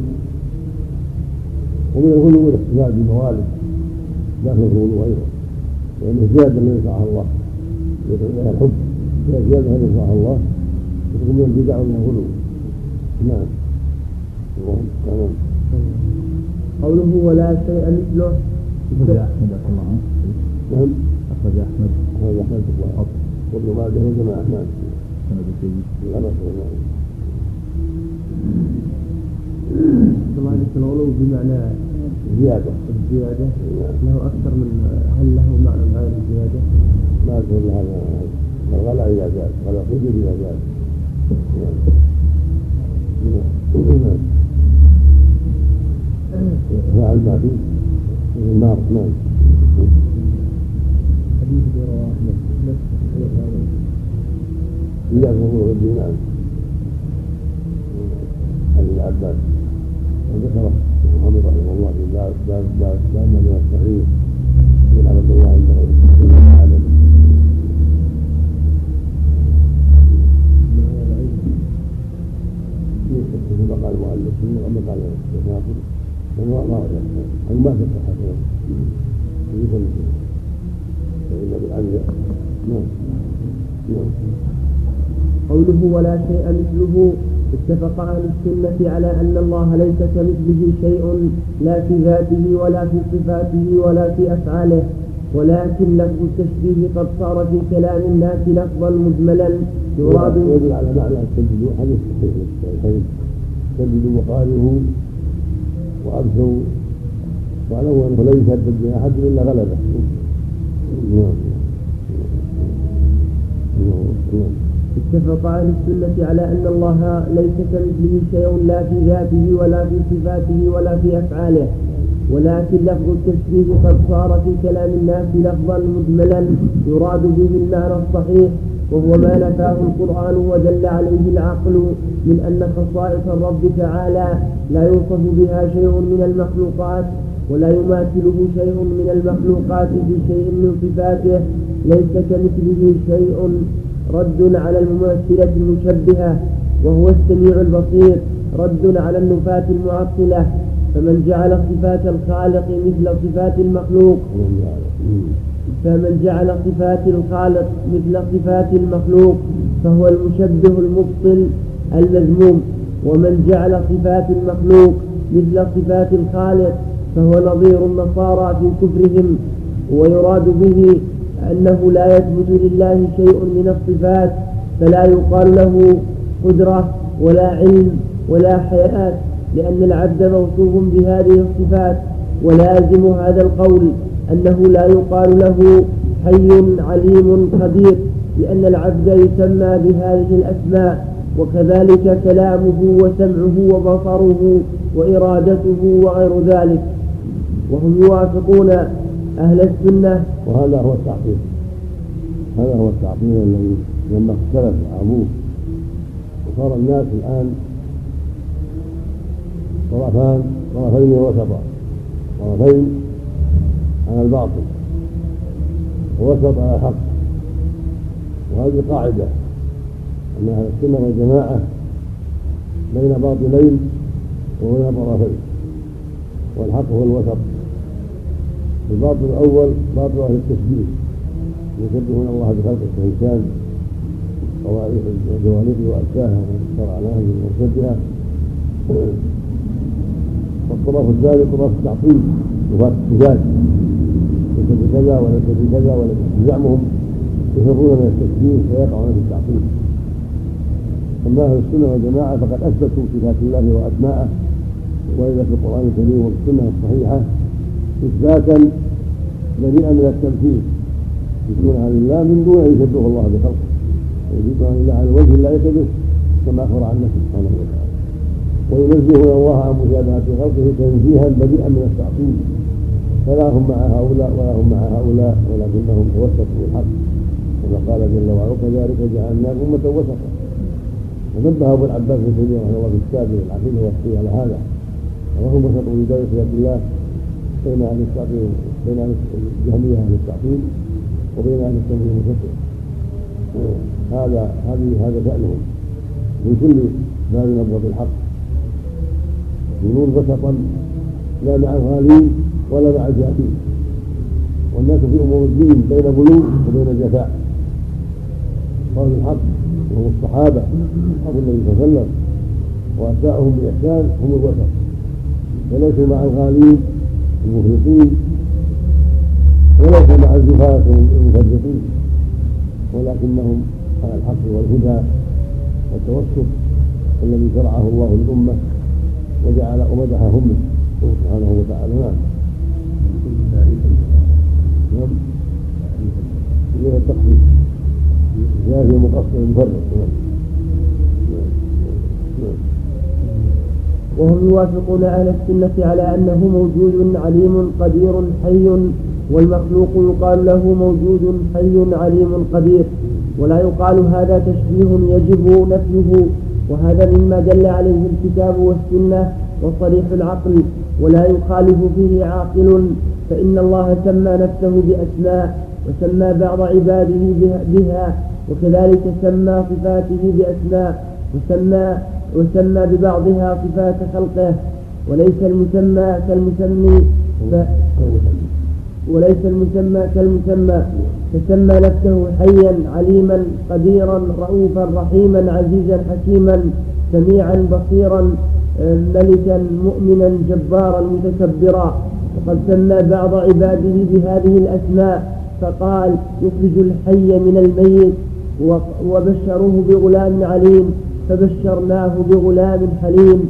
ومن الغلو الاحتفال بالموالد داخل الغلو أيضا لأنه زيادة لم يشرعها الله يدعو الحب زيادة لم يشرعها الله وتكون من البدع ومن الغلو. نعم. اللهم تمام قوله ولا شيء مثله أخرج أحمد رحمه الله نعم. أخرج أحمد. هذا أحمد. الله وابن ماجه وجماعة. نعم. سند جيد. الله الغلو بمعنى زيادة. الزيادة له أكثر من هل له معنى غير الزيادة؟ ما تقول هذا. الغلا إذا زاد غلا الرجل إذا زاد فعل ما فيه النار نعم حديث رواه أحمد. نفس هذا إياك وضوء الدين نعم عن ابن عباس وذكره محمد رحمه الله في باب باب باب باب من الصحيح من عبد الله عنده عدد كما قال المؤلف وما قال الشيخ ناصر ما أو ما في الصحة يقول فإن بالأنبياء نعم نعم قوله ولا شيء مثله اتفق أهل السنة على أن الله ليس كمثله شيء لا في ذاته ولا في صفاته ولا في أفعاله ولكن لفظ التشبيه قد صار في كلام الناس لفظا مجملا. يراد يدل على معنى التجديد حديث سددوا وقاربوا وأبشروا وأعلموا أنه لن يشدد به أحد إلا غلبة. نعم. اتفق أهل السنة على أن الله ليس كمثله شيء لا في ذاته ولا في صفاته ولا في أفعاله. ولكن لفظ التشبيه قد صار في كلام الناس لفظا مجملا يراد به المعنى الصحيح وهو ما نفاه القرآن ودل عليه العقل من أن خصائص الرب تعالى لا يوصف بها شيء من المخلوقات ولا يماثله شيء من المخلوقات في شيء من صفاته ليس كمثله شيء رد على الممثلة المشبهة وهو السميع البصير. رد على النفاة المعطلة فمن جعل صفات الخالق مثل صفات المخلوق. فمن جعل صفات الخالق مثل صفات المخلوق فهو المشبه المبطل المذموم. ومن جعل صفات المخلوق مثل صفات الخالق فهو نظير النصارى في كفرهم ويراد به أنه لا يثبت لله شيء من الصفات فلا يقال له قدرة ولا علم ولا حياة لأن العبد موصوف بهذه الصفات ولازم هذا القول أنه لا يقال له حي عليم خبير لأن العبد يسمى بهذه الأسماء وكذلك كلامه وسمعه وبصره وإرادته وغير ذلك. وهم يوافقون أهل السنة. وهذا هو التعطيل هذا هو التعطيل الذي لما اختلف أبوه وصار الناس الآن طرفان طرفين وسطا طرفين على الباطل. ووسط على الحق. وهذه قاعدة أن أهل السنة والجماعة بين باطلين وبين طرفين. والحق هو الوسط. الباطل الأول باطل أهل التشبيه يشبهون الله بخلقه كإنسان وجوانبه وأشباهه شرعناه من المشبهة والطرف الثاني طرف التعطيل صفات الصفات ليس بكذا وليس بكذا وليس بزعمهم يفرون من التشبيه فيقعون في التعطيل. أما أهل السنة والجماعة فقد أثبتوا صفات الله وأسماءه. وإذا في القرآن الكريم والسنة الصحيحة إثباتا بريئا من التمثيل. يثبتونها لله من دون أن يشبه الله بخلقه. ويثبتونها لله على وجه لا يشبه كما أخبر عن نفسه سبحانه وتعالى. وينزهون الله عن مشابهة خلقه تنزيها بريئا من التعطيل. فلا هم مع هؤلاء ولا هم مع هؤلاء ولكنهم توسطوا بالحق. كما قال جل وعلا كذلك جعلناكم أمة وسطا. ونبه أبو العباس بن تيمية رحمه الله في كتابه العقيدة والصحيح على هذا. وهم وسطوا في دولة يد الله بين أهل التعطيل بين أهل الجهمية أهل التعطيل وبين أهل التنزيل المفسر هذا هذه هذا شأنهم. من كل باب نبض الحق يكونون وسطا لا مع الغالين ولا مع الجاهلين. والناس في أمور الدين بين بلوغ وبين جفاء. قول الحق وهم الصحابة اصحاب النبي صلى الله عليه وسلم. وأتباعهم بإحسان هم الوسط. وليسوا مع الغالين المفرطين وليسوا مع الزفاة المفرطين ولكنهم على الحق والهدى والتوسط الذي شرعه الله للأمة وجعل ومدحهم به سبحانه وتعالى. نعم. نعم. من التقدير جاء في مقصر المفرق نعم. وهم يوافقون أهل السنة على أنه موجود عليم قدير حي والمخلوق يقال له موجود حي عليم قدير ولا يقال هذا تشبيه يجب نفيه وهذا مما دل عليه الكتاب والسنة وصريح العقل ولا يخالف فيه عاقل فإن الله سمى نفسه بأسماء وسمى بعض عباده بها وكذلك سمى صفاته بأسماء وسمى وسمى ببعضها صفات خلقه وليس المسمى كالمسمي ف وليس المسمى كالمسمى فسمى نفسه حيا عليما قديرا رؤوفا رحيما عزيزا حكيما سميعا بصيرا ملكا مؤمنا جبارا متكبرا. وقد سمى بعض عباده بهذه الأسماء فقال يخرج الحي من الميت وبشروه بغلام عليم. فبشرناه بغلام حليم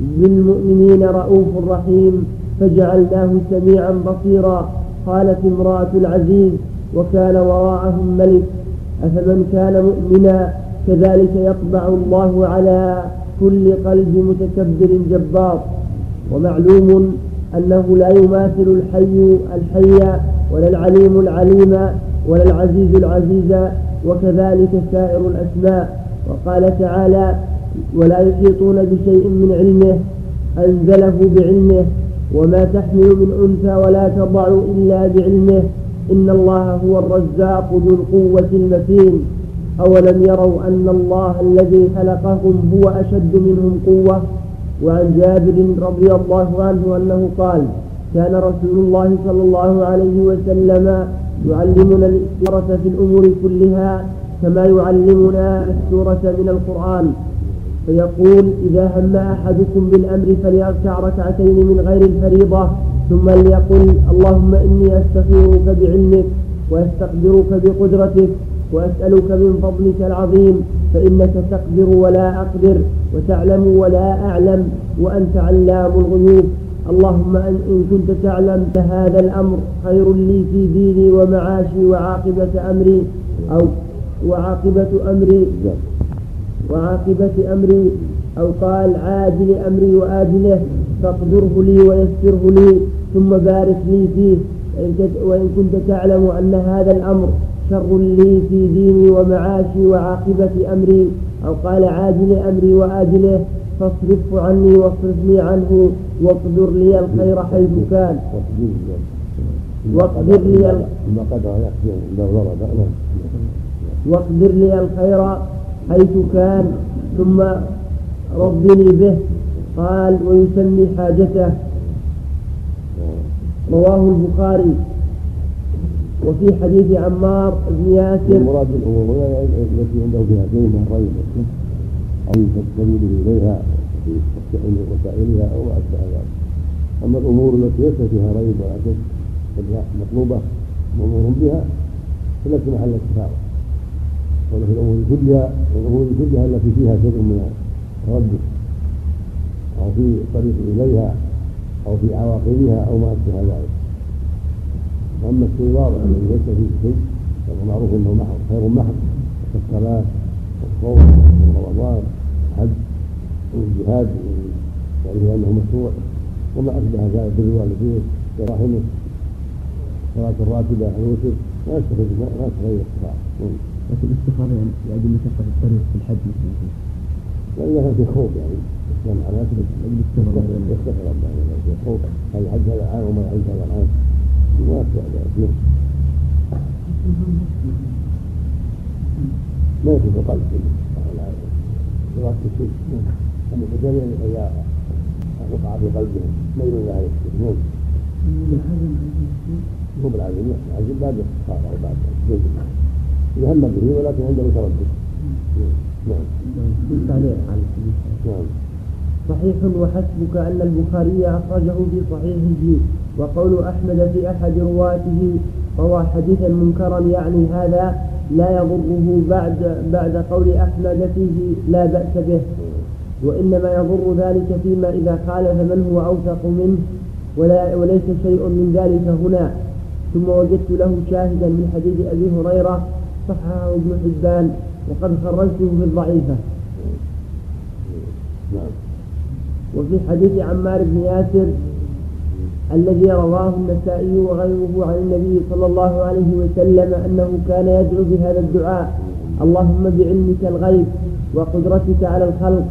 بالمؤمنين رؤوف رحيم فجعلناه سميعا بصيرا. قالت امرأة العزيز وكان وراءهم ملك أفمن كان مؤمنا؟ كذلك يطبع الله على كل قلب متكبر جبار. ومعلوم أنه لا يماثل الحي الحي ولا العليم العليم ولا العزيز العزيز وكذلك سائر الأسماء. وقال تعالى ولا يحيطون بشيء من علمه أنزله بعلمه وما تحمل من أنثى ولا تضع إلا بعلمه إن الله هو الرزاق ذو القوة المتين أولم يروا أن الله الذي خلقهم هو أشد منهم قوة؟ وعن جابر رضي الله عنه أنه قال كان رسول الله صلى الله عليه وسلم يعلمنا الاستخارة في الأمور كلها كما يعلمنا السورة من القرآن فيقول إذا هم أحدكم بالأمر فليركع ركعتين من غير الفريضة ثم ليقل اللهم إني أستخيرك بعلمك وأستقدرك بقدرتك وأسألك من فضلك العظيم فإنك تقدر ولا أقدر وتعلم ولا أعلم وأنت علام الغيوب. اللهم إن كنت تعلم فهذا الأمر خير لي في ديني ومعاشي وعاقبة أمري أو وعاقبة أمري وعاقبة أمري أو قال عاجل أمري وآجله فاقدره لي ويسره لي ثم بارك لي فيه. وإن كنت تعلم أن هذا الأمر شر لي في ديني ومعاشي وعاقبة أمري أو قال عاجل أمري وآجله فاصرفه عني واصرفني عنه واقدر لي الخير حيث كان. واقدر لي واقدر لي الخير حيث كان ثم ربني به قال ويسمي حاجته. رواه البخاري. وفي حديث عمار بن ياسر المراد بالأمور التي عنده فيها شيء من أو تستميل إليها في وسائلها أو ما أشبه ذلك. أما الأمور التي ليس فيها ريب ولا شك مطلوبة مأمور بها فليس محل الكفاره وفي الأمور كلها الأمور كلها التي فيها شيء من التردد أو في الطريق إليها أو في عواقبها أو ما أشبه ذلك. وأما واضح الذي ليس فيه شيء فهو معروف إنه محض خير محض. كالصلاه والصوم ورمضان والحج والجهاد وغيره انه مشروع. وما أشبه ذلك بالوالدين ورحمه صلاة الراتبة الوتر. ما يستفيد ما يستفيد الاستخارة لكن الاستخارة يعني يعدل مشقة الطريق في الحج مثلا. يعني إذا كان في خوف يعني. الإسلام على نفسه يستخر يعني. في خوف. هل الحج هذا عام وما الحج هذا عام ما يستطيع ذلك ما يكون في القلب إرادة الشيء أما الجميع إذا وقع في قلبهم ميل إلى هذا الشيء نعم هو بالعزم العزم بعد الاستخارة أو بعد. إذا هم به ولكن عنده تردد نعم. نعم. صحيح وحسبك أن البخاري أخرجه في صحيحه وقول أحمد في أحد رواته روى حديثا منكرا يعني هذا لا يضره بعد بعد قول أحمد فيه لا بأس به وإنما يضر ذلك فيما إذا خالف من هو أوثق منه ولا وليس شيء من ذلك هنا ثم وجدت له شاهدا من حديث أبي هريرة صححه ابن حبان وقد خرجته في الضعيفة نعم. وفي حديث عمار بن ياسر الذي رواه النسائي وغيره عن النبي صلى الله عليه وسلم أنه كان يدعو بهذا الدعاء. اللهم بعلمك الغيب وقدرتك على الخلق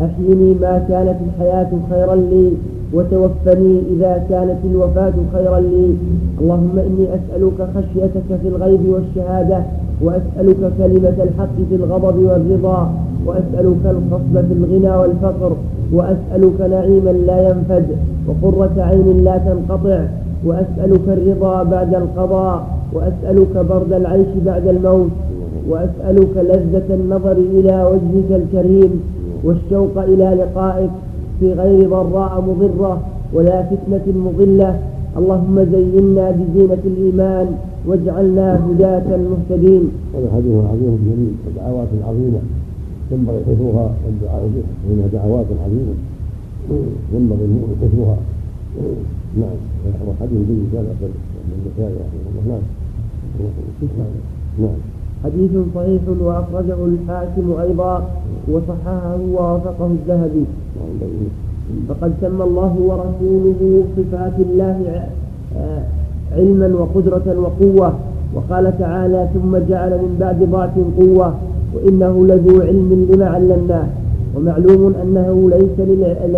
أحيني ما كانت الحياة خيرا لي. وتوفني إذا كانت الوفاة خيرا لي. اللهم إني أسألك خشيتك في الغيب والشهادة وأسألك كلمة الحق في الغضب والرضا وأسألك القصد في الغنى والفقر وأسألك نعيما لا ينفد وقرة عين لا تنقطع وأسألك الرضا بعد القضاء وأسألك برد العيش بعد الموت وأسألك لذة النظر إلى وجهك الكريم والشوق إلى لقائك في غير ضراء مضرة ولا فتنة مضلة. اللهم زينا بزينة الإيمان واجعلنا هداة مهتدين هذا حديث عظيم جميل ودعوات عظيمة ينبغي حفظها والدعاء بها فإنها دعوات عظيمة ينبغي المؤمن حفظها نعم حديث جيد هذا من النسائي رحمه الله نعم. نعم. حديث صحيح وأخرجه الحاكم أيضا وصححه ووافقه الذهبي. فقد سمى الله ورسوله صفات الله علما وقدرة وقوة. وقال تعالى ثم جعل من بعد ضعف قوة وإنه لذو علم لما علمناه. ومعلوم أنه ليس,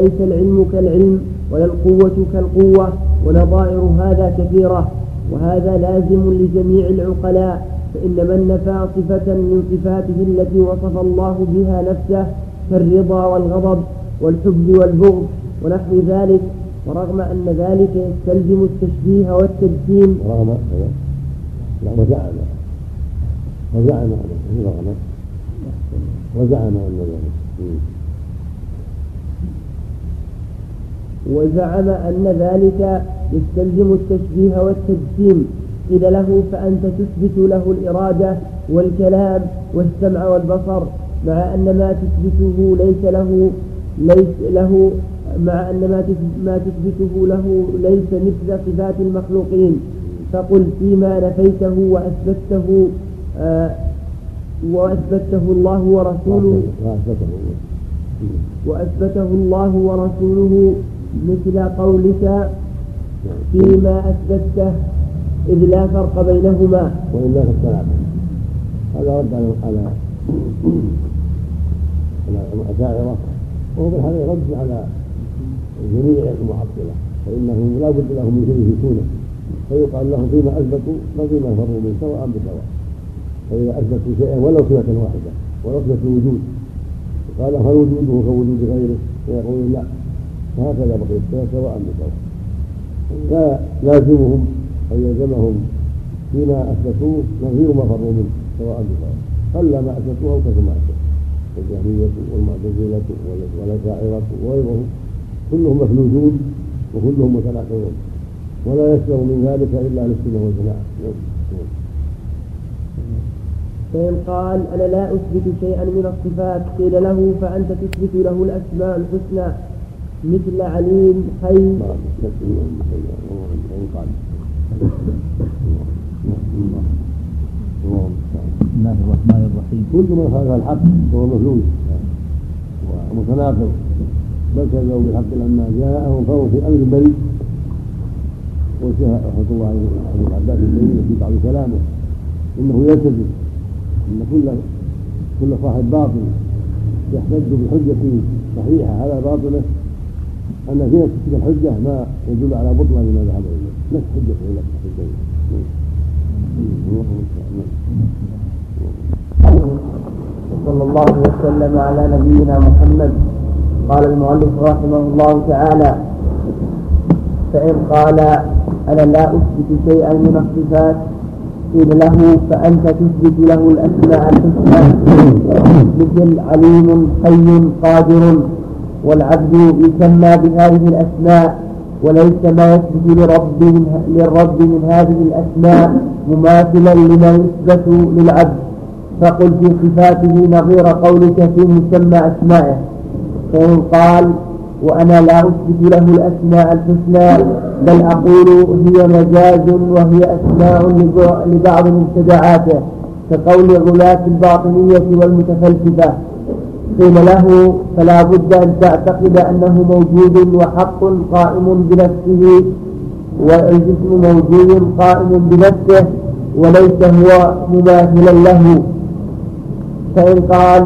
ليس العلم كالعلم ولا القوة كالقوة ونظائر هذا كثيرة. وهذا لازم لجميع العقلاء. فإن من نفى صفة من صفاته التي وصف الله بها نفسه كالرضا والغضب والحب والبغض ونحو ذلك. ورغم أن ذلك يستلزم التشبيه والتجسيم. رغم لا وزعم وزعم رغم؟ وزعم أن ذلك وزعم أن ذلك يستلزم التشبيه والتجسيم. قيل له فأنت تثبت له الإرادة والكلام والسمع والبصر مع أن ما تثبته ليس له ليس له مع أن ما ما تثبته له ليس مثل صفات المخلوقين. فقل فيما نفيته وأثبته آه وأثبته الله ورسوله وأثبته الله ورسوله مثل قولك فيما أثبته. إذ لا فرق بينهما. وإلا فالثلاثة هذا رد على على الأشاعرة. وهو بالحقيقة رد على جميع المعطلة. فإنهم لا بد لهم من شيء يثبتونه فيقال لهم فيما أثبتوا ففيما فروا من سواء بسواء. فإذا أثبتوا شيئا ولو صفة واحدة ولو صفة الوجود قال وجوده كوجود غيره؟ فيقولون لا. فهكذا بقي الصفة سواء بسواء. فلازمهم أن يلزمهم فيما أثبتوه نظير ما فروا منه سواء بسواء قل ما أثبتوه أو كثر ما أثبتوه الجهمية والمعتزلة والأشاعرة وغيرهم كلهم مفلوجون وكلهم متناقضون. ولا يسلم من ذلك إلا للسنة والجماعة. فإن قال أنا لا أثبت شيئا من الصفات قيل له فأنت تثبت له الأسماء الحسنى مثل عليم حي. بسم الله. الرحمن الرحيم كل من خالف الحق فهو مفلوج ومتناقض بل كذبوا بالحق لما جاءهم فهو في أمر بريء. والشيخ رحمة الله عليه ابو العباس البريء في بعض كلامه. إنه يلتزم إن كل كل صاحب باطل يحتج بحجة صحيحة على باطله أن في نفس الحجة ما يدل على بطلان ما ذهب إليه. نفس حجة نفس حجة وصلى الله وسلم على نبينا محمد. قال المؤلف رحمه الله تعالى فإن قال أنا لا أثبت شيئا من الصفات قيل له فأنت تثبت له الأسماء الحسنى. مثل عليم حي قادر. والعبد يسمى بهذه الأسماء وليس ما يثبت لرب من للرب من هذه الأسماء مماثلا لما يثبت للعبد. فقل في صفاته نظير قولك في مسمى أسمائه. فإن قال وأنا لا أثبت له الأسماء الحسنى بل أقول هي مجاز وهي أسماء لبعض مبتدعاته كقول غلاة الباطنية والمتفلسفة. قيل له فلا بد أن تعتقد أنه موجود وحق قائم بنفسه والجسم موجود قائم بنفسه وليس هو مماثلا له. فإن قال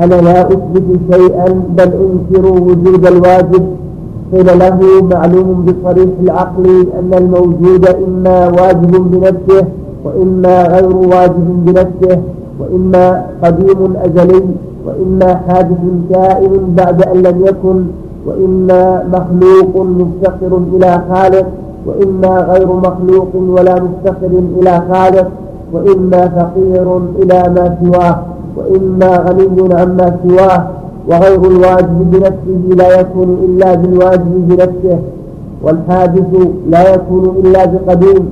أنا لا أثبت شيئا بل أنكر وجود الواجب قيل له معلوم بصريح العقل أن الموجود إما واجب بنفسه وإما غير واجب بنفسه وإما قديم أزلي. وإما حادث كائن بعد أن لم يكن وإما مخلوق مفتقر إلى خالق وإما غير مخلوق ولا مفتقر إلى خالق وإما فقير إلى ما سواه وإما غني عما سواه وغير الواجب بنفسه لا يكون إلا بالواجب بنفسه والحادث لا يكون إلا بقديم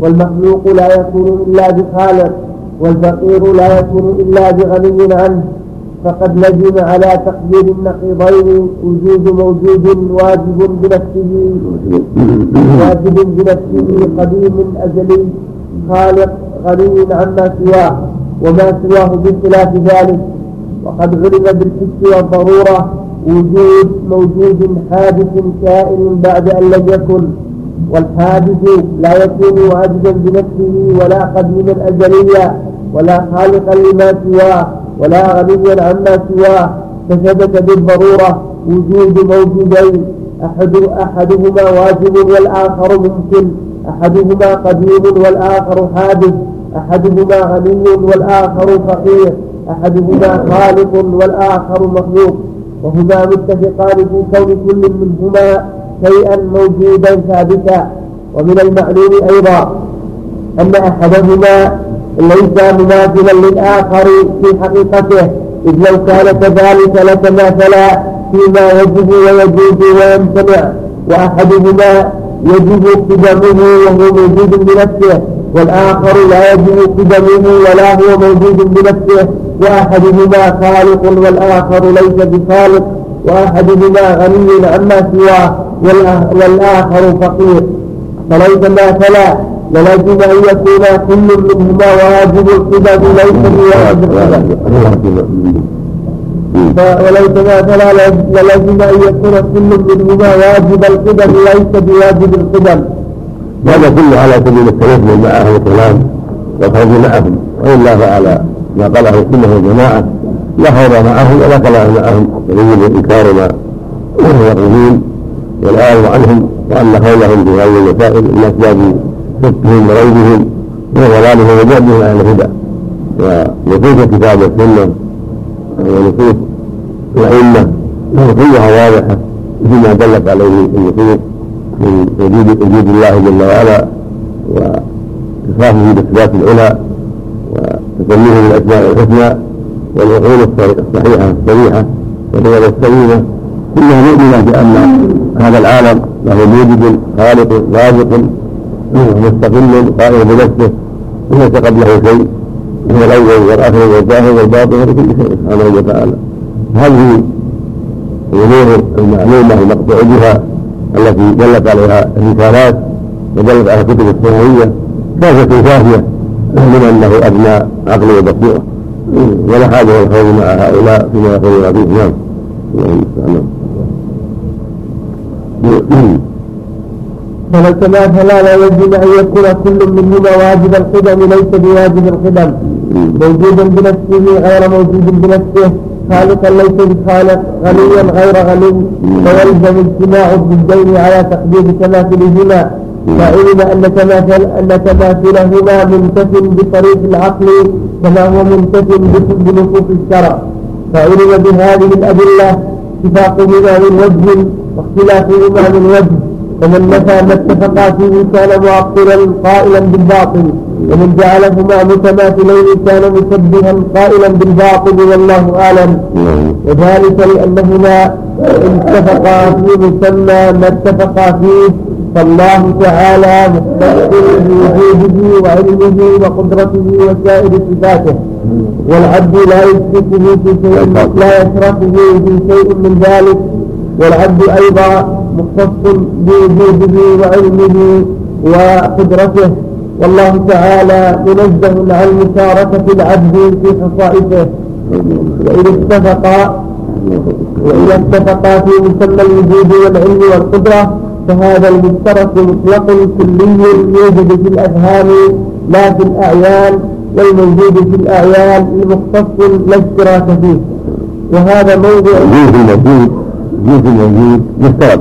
والمخلوق لا يكون إلا بخالق والفقير لا يكون إلا بغني عنه. فقد لزم على تقدير النقيضين وجود موجود واجب بنفسه واجب بنفسه قديم أزلي خالق غني عما سواه وما سواه بخلاف ذلك. وقد علم بالحس والضرورة وجود موجود حادث كائن بعد أن لم يكن والحادث لا يكون واجبا بنفسه ولا قديما أزليا ولا خالقا لما سواه. ولا غنيا عما سواه فثبت بالضرورة وجود موجودين أحد أحدهما واجب والآخر ممكن أحدهما قديم والآخر حادث أحدهما غني والآخر فقير أحدهما خالق والآخر مخلوق. وهما متفقان في كون كل منهما شيئا موجودا ثابتا. ومن المعلوم أيضا أن أحدهما ليس مماثلا للآخر في حقيقته إذ لو كان كذلك لتماثلا فيما يجب ويجوز ويمتنع وأحدهما يجب قدمه وهو موجود بنفسه والآخر لا يجب قدمه ولا هو موجود بنفسه وأحدهما خالق والآخر ليس بخالق وأحدهما غني عما سواه والآخر فقير. فليس ما فلا ولازم أن يكون كل منهما واجب القدم ليس بواجب القدم وليس فلا ولازم أن يكون كل منهما واجب القدم ليس بواجب القدم هذا كله على سبيل التنزل مع أهل الكلام والخوض معهم والا فعلى ما قاله السنة والجماعه لا خوض معهم ولا كلام معهم يريد انكار ما يقولون والاعراض عنهم وان خوضهم في هذه المسائل من شكهم وريبهم وضلالهم وبعدهم عن الهدى. ونصوص الكتاب والسنة ونصوص الأئمة؟ كلها واضحة فيما دلت عليه النصوص من وجود وجود الله جل وعلا واتصافه بالصفات العلى وتسميه بالأسماء الحسنى والعقول الصحيحه الصريحة والرياض السليمة. كلها مؤمنة بأن هذا العالم له موجد خالق رازق مستقل قائم بنفسه. ليس قبله شيء هو الأول والآخر والظاهر والباطن ولكل شيء سبحانه وتعالى. هذه الأمور المعلومة المقطوع بها التي دلت عليها الرسالات ودلت على الكتب السماويه كافة كافية من أنه ابنى عقل وبصيرة. ولا حاجة للخوض مع هؤلاء فيما يقولون فيه نعم. فلكما فلا لا يجب أن يكون كل منهما واجب القدم ليس بواجب القدم. موجودا بنفسه غير موجود بنفسه. خالقا ليس بخالق غنيا غير غني. فيلزم اجتماع الضدين على تقدير تماثلهما. فعلم أن تماثل أن تماثلهما منتف بطريق العقل كما هو منتف بنصوص الشرع. فعلم بهذه الأدلة اتفاقهما من وجه واختلافهما من وجه. فمن نفى ما اتفقا فيه كان معطلا قائلا بالباطل ومن جعلهما متماثلين كان مشبها قائلا بالباطل والله أعلم. وذلك لأنهما اتفقا في مسمى ما اتفقا فيه فالله تعالى مختص بوجوده وعلمه وقدرته وسائر صفاته. والعبد لا يشركه في شيء لا يشركه في شيء من ذلك. والعبد أيضا مختص بوجوده وعلمه وقدرته. والله تعالى منزه عن مشاركة العبد في خصائصه وإذا اتفقا وإذا اتفقا في مسمى الوجود والعلم والقدرة فهذا المشترك مطلق كلي يوجد في الأذهان لا في الأعيان والموجود في الأعيان المختص لا اشتراك فيه. وهذا موضوع جنس جنس الموجود مشترك.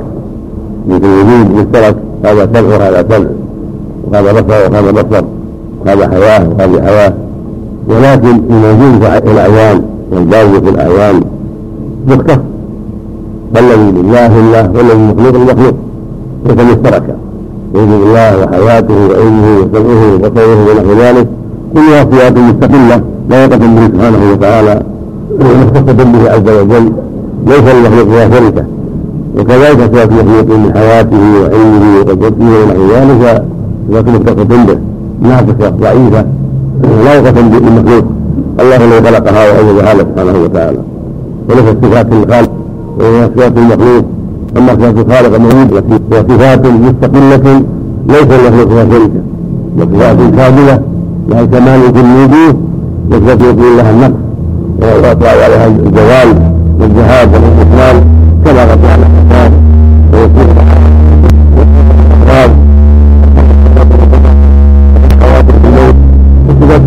مثل الوجود مشترك. هذا سمع وهذا سمع وهذا بصر وهذا بصر. وهذا حياة وهذه حياة. ولكن الموجود في الأعيان والباقي في الأعيان مختص فالذي لله الله والذي مخلوق المخلوق؟ ليس مشتركا وجود الله وحياته وعلمه وسمعه وبصره ونحو ذلك. كلها صفات مستقلة لا يقسم به سبحانه وتعالى. مختصة به عز وجل. ليس للمخلوق فيها شركة وكذلك صفات المخلوق من حياته وعلمه وقدرته ونحو ذلك صفات متصفة به ناقصة ضعيفة لايقة بالمخلوق الله الذي خلقها وأوجدها سبحانه وتعالى. وليست صفات الخالق وهي صفات المخلوق. أما صفات الخالق موجودة وصفات مستقلة ليس المخلوق فيها شركة وصفات كاملة لها كمال في الوجوه. وصفات يقول لها النقص ويطلع عليها الجوال. والجهاد والاستقلال كما قد جعل الحسان ويكون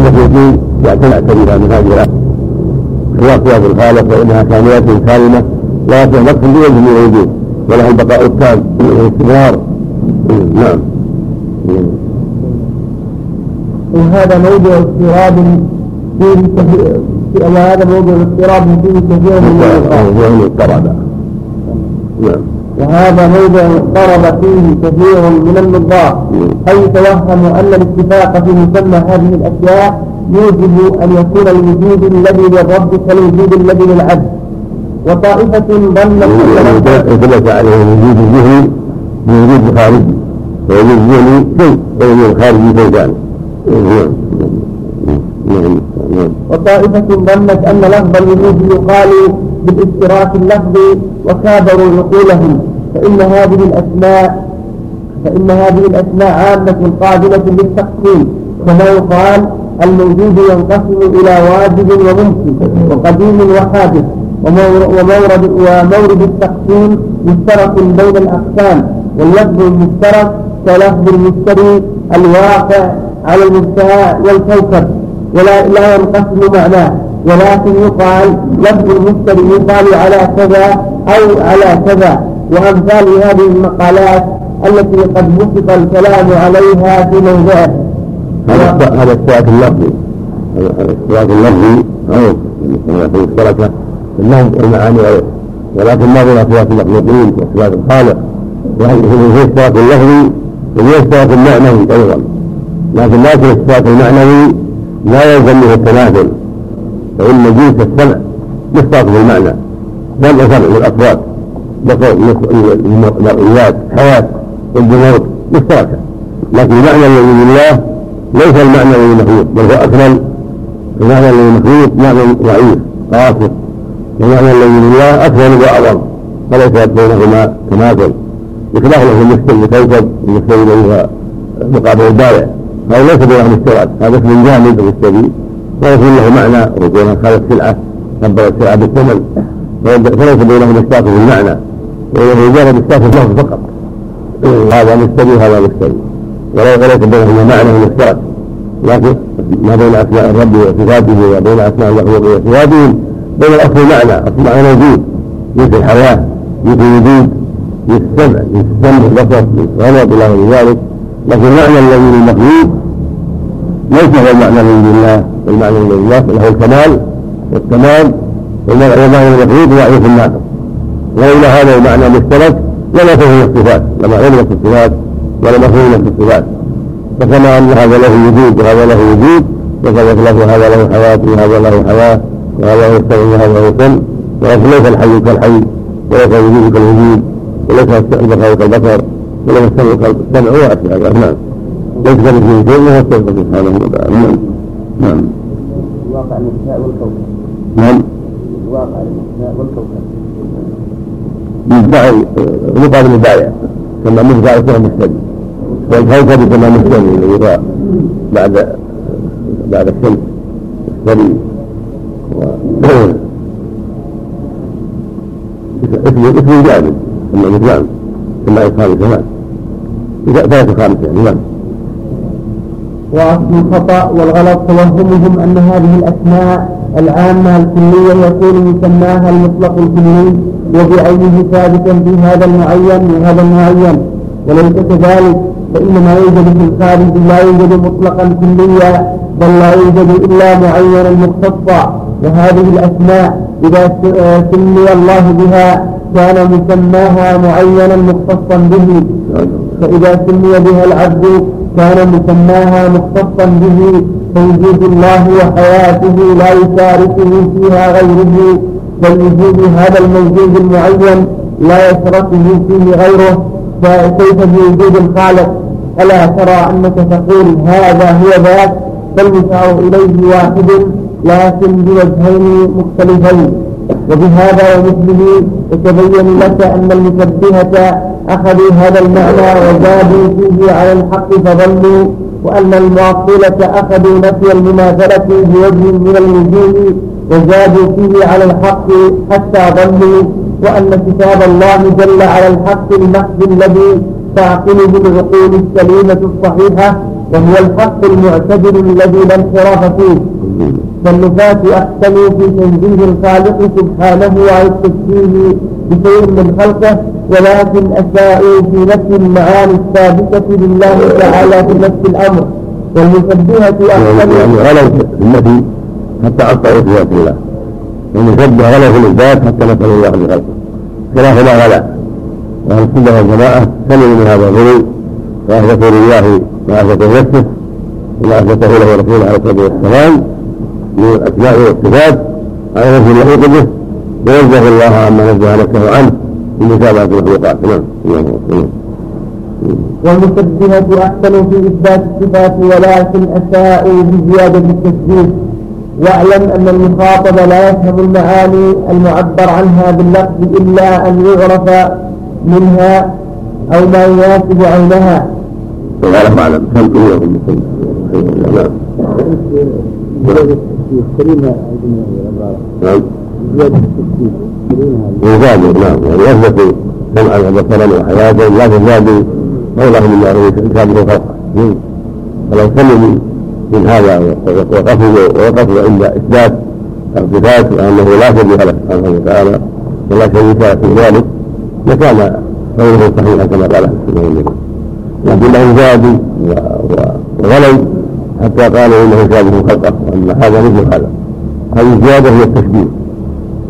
المخلوقين يعتنى من هذه خلاف صفات الخالق فإنها كاملات كاملة لا يصح نقص بوجه من الوجوه وله البقاء التام والاستمرار نعم وهذا موضع اضطراب كثير وهذا موضع اضطراب فيه كثير من الاضطراب نعم. وهذا موضع اضطرب فيه كثير من النظار حيث توهموا أن الاتفاق في مسمى هذه الأشياء يوجب أن يكون الوجود الذي للرب كالوجود الذي للعبد؟ وطائفة ظنت ثبت عليه الوجود الذهني بوجود الخارجي ووجود الذهني شيء ووجود الخارجي شيء ثاني وطائفة ظنت أن لفظ الوجود يقال بالاشتراك اللفظي وكابروا عقولهم فإن هذه الأسماء فإن هذه الأسماء عامة قابلة للتقسيم. كما يقال الموجود ينقسم إلى واجب وممكن وقديم وحادث ومورد ومورد التقسيم مشترك بين الأقسام. واللفظ المشترك كلفظ المشتري الواقع على المستوى والكوكب. ولا لا ينقسم معناه. ولكن يقال لفظ المشتري يقال على كذا أو على كذا. وأمثال هذه المقالات التي قد بسط الكلام عليها في موضعه هذا هذا السواك اللفظي. السواك اللفظي أو المشتركة اللفظ والمعاني ولكن ما بين أصوات المخلوقين وأصوات الخالق. هو السواك اللفظي وهو السواك المعنوي أيضا. لكن لكن الصفات المعنوي لا يلزم منه التماثل فإن جنس السمع مشترك في المعنى سمع سمع للأصوات المرئيات حياة والجمهور مشتركة. لكن المعنى الذي لله ليس المعنى الذي مخلوق بل هو أكمل. المعنى الذي مخلوق معنى ضعيف قاصر. والمعنى الذي لله أكمل وأعظم فليس بينهما تماثل بخلاف له المشتري كوكب المشتري الذي مقابل البارع. هذا ليس بينهم اشتراك هذا اسم جامد مشتري ويكون له معنى. ويكون خالق سلعة كبر السلعه بالثمن. فليس بينهم اشتراك في المعنى وإنه مجرد اشتراك في اللفظ فقط هذا مشتري وهذا مشتري وليس بينهما معنى مشترك لكن ما بين أسماء الرب وصفاته وبين أسماء المخلوق وصفاتهم بين الاصل معنى اصل معنى موجود مثل الحياة مثل الوجود مثل السمع مثل السمع البصر مثل الغضب إلى غير ذلك. لكن المعنى الذي للمخلوق ليس هو المعنى الذي لله المعنى الذي لله له الكمال والتمام والمعنى المخلوق ضعيف الناقص. ولولا هذا المعنى المشترك لما فهم الصفات لما علمت الصفات ولما فهمت الصفات. فكما أن هذا له وجود وهذا له وجود وكذلك له هذا له حياه وهذا له حياه وهذا له سمع وهذا له سمع ولكن ليس الحي كالحي وليس الوجود كالوجود وليس البصر كالبصر. ولم يستغرق السمع هو أشياء نعم. ليس كمثله شيء وهو السبب سبحانه وتعالى نعم. نعم. الواقع الانتهاء والكوكب. نعم. الواقع الانتهاء والكوكب. مدعي مقابل البايع كما مدعي كما مشتري والكوكب كما مشتري الذي بعد بعد الشمس. مشتري [CLEARS THROAT] اسم جامد. كما مثلان كما يقال كمان ثلاثة خامسة يعني نعم. وأصل الخطأ والغلط توهمهم أن هذه الأسماء العامة الكلية يكون يسماها المطلق الكلي وبعينه ثابتا في هذا المعين وهذا المعين. وليس كذلك فإن ما يوجد في الخارج لا يوجد مطلقا كليا بل لا يوجد إلا معينا مختصا. وهذه الأسماء إذا سمي الله بها كان مسماها معينا مختصا به. فإذا سمي بها العبد كان مسماها مختصا به فوجود الله وحياته لا يشاركه فيها غيره. فالوجود هذا الموجود المعين لا يشركه فيه غيره. فكيف بوجود الخالق؟ ألا ترى أنك تقول هذا هو ذاك؟ فالمشار إليه واحد لكن بوجهين مختلفين. وبهذا ومثله يتبين لك أن المشبهة أخذوا هذا المعنى وزادوا فيه على الحق فظلوا وأن المعطلة أخذوا نفي المماثلة بوجه من الوجوه وزادوا فيه على الحق حتى ظلوا وأن كتاب الله جل على الحق المحض الذي تعقله العقول السليمة الصحيحة وهو الحق المعتدل الذي لا انحراف فيه. فالنفاة أحسنوا في تنزيه الخالق سبحانه عن التشبيه بشيء من خلقه ولكن أساءوا في نفس المعاني الثابتة لله تعالى في نفس الأمر. والمشبهة أحسنوا يعني غلوا في النبي حتى أخطأوا في ذات الله. والمشبه غلوا في الإثبات حتى نسأل الله بخلقه خلاف ما غلا. وأهل السنة والجماعة سلموا من هذا الغلو. وأثبتوا لله ما أثبته نفسه. وما أثبته له رسوله عليه الصلاة والسلام. من الأسماء والصفات على نفس يليق به وينزه الله عما نزه نفسه عنه من متابعة المخلوقات. نعم. نعم. والمشبهة أحسنوا في إثبات الصفات ولكن أساءوا بزيادة التشبيه واعلم أن المخاطب لا يفهم المعاني المعبر عنها باللفظ إلا أن يعرف منها أو ما يناسب عينها. والله أعلم. وياكم نعم نعم يزادوا نعم يعني يثبتوا سمعا وبصرا وحياة لا تزادوا قولهم الله يشابه خلقه فلو سلموا من هذا وقفوا ووقفوا عند اثبات الصفات وانه لا شبيه له سبحانه وتعالى ولا شريك في ذلك لكان قوله صحيحا كما قال السنة لكنهم زادوا وغلوا حتى قالوا إنه يشابه خلقه وان هذا مثل هذا. هذه الزياده هي التشبيه.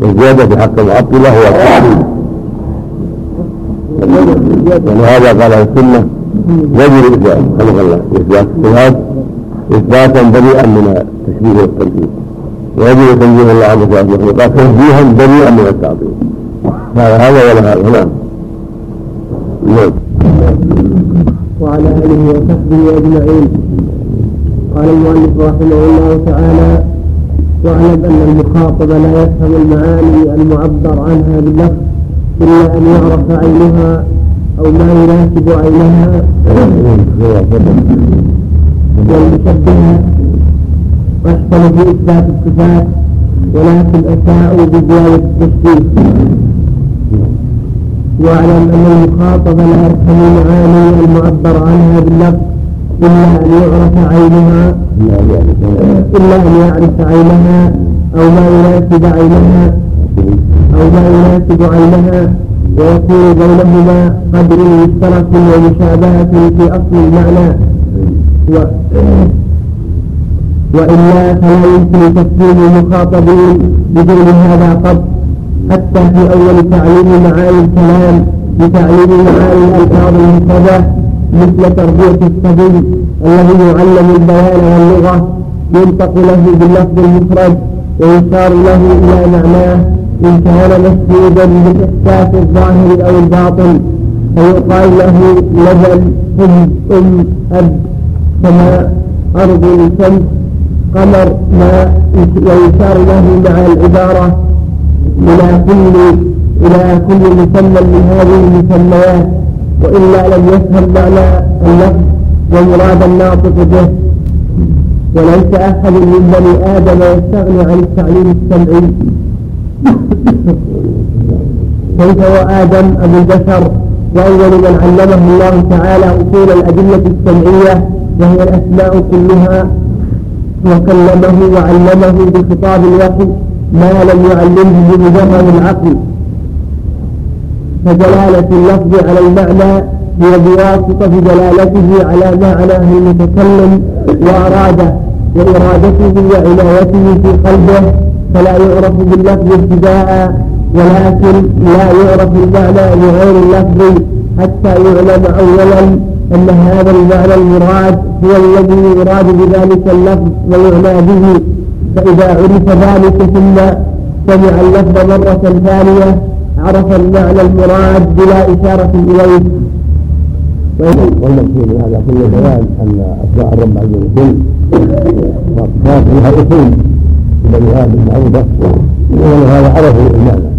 الزيادة في حق المعطلة هو التشبيه. ولهذا قال السنة يجري خلق الله. إثبات الصفات إثباتا بريئا من التشبيه والتمثيل ويجب تنزيه الله عز وجل المخلوقات تنزيها بريئا من التعطيل. هذا هذا ولا هذا. نعم. نعم. وعلى آله وصحبه أجمعين. قال المؤلف رحمه الله تعالى واعلم أن المخاطب لا يفهم المعاني المعبر عنها باللفظ إلا أن يعرف عينها أو ما يناسب عينها. والمشبهه واحسن في اثبات الصفات ولكن أساءوا بزيادة التشبيه. واعلم أن المخاطب لا يفهم المعاني المعبر عنها باللفظ إلا أن يعرف عينها إلا أن يعرف عينها أو ما يناسب عينها أو ما يناسب عينها ويكون بينهما قدر مشترك ومشابهة في أصل المعنى. و وإلا فلا يمكن تسليم المخاطبين بدون هذا قط. حتى في أول تعليم معاني الكلام بتعليم معاني الألفاظ المفردة مثل تربية الصبي الذي يعلم البيان واللغة ينطق له باللفظ المفرد ويشار له إلى معناه إن كان مشهودا بالإحساس الظاهر أو الباطن. فيقال له لبن أم أم أب كما أرض الشمس قمر ما ويشار له مع العبارة إلى كل إلى كل مسمى من هذه المسميات. وإلا لم يفهم معنى اللفظ ومراد الناطق به. وليس أحد من بني آدم يستغني عن التعليم السمعي كيف وآدم أبو البشر وأول من علمه الله تعالى أصول الأدلة السمعية وهي الأسماء كلها. وكلمه وعلمه بخطاب الوحي ما لم يعلمه بمجرد العقل. فجلالة اللفظ على المعنى هي بواسطة دلالته على معناه المتكلم وأراده وإرادته وعنايته في قلبه فلا يعرف باللفظ ابتداء ولكن لا يعرف المعنى بغير اللفظ حتى يعلم أولا أن هذا المعنى المراد هو الذي يراد بذلك اللفظ ويعنى به. فإذا عرف ذلك ثم سمع اللفظ مرة ثانية عرف المعنى المراد بلا إشارة إليه. والمقصود من هذا كل بيان ان أسماء الرب عز وجل. وصفات لها اصول في بني آدم معروفه ولهذا عرفوا المعنى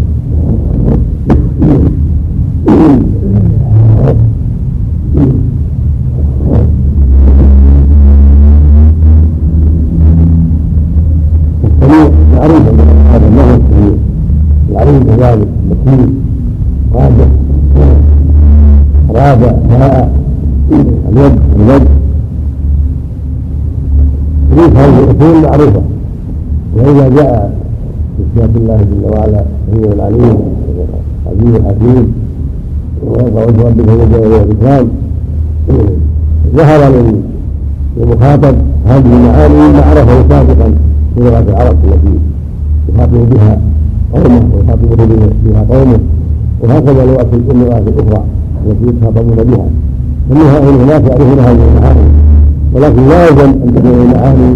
معروف هذا السميع العليم كذلك مكين قادر راد جاء اليد اليد. شريك هذه الأصول معروفه وإذا جاء بصفات الله جل وعلا هو العليم العزيز الحكيم ويرفع وجه ربك اليد واللسان ظهر للمخاطب هذه المعاني ما عرفه سابقا في لغة العرب التي يخاطب بها قومه ويخاطب بها قومه وهكذا لغه اللغات الاخرى التي يتخاطبون بها. فمنها هناك يعرفون هذه المعاني. ولكن لا يلزم أن تكون المعاني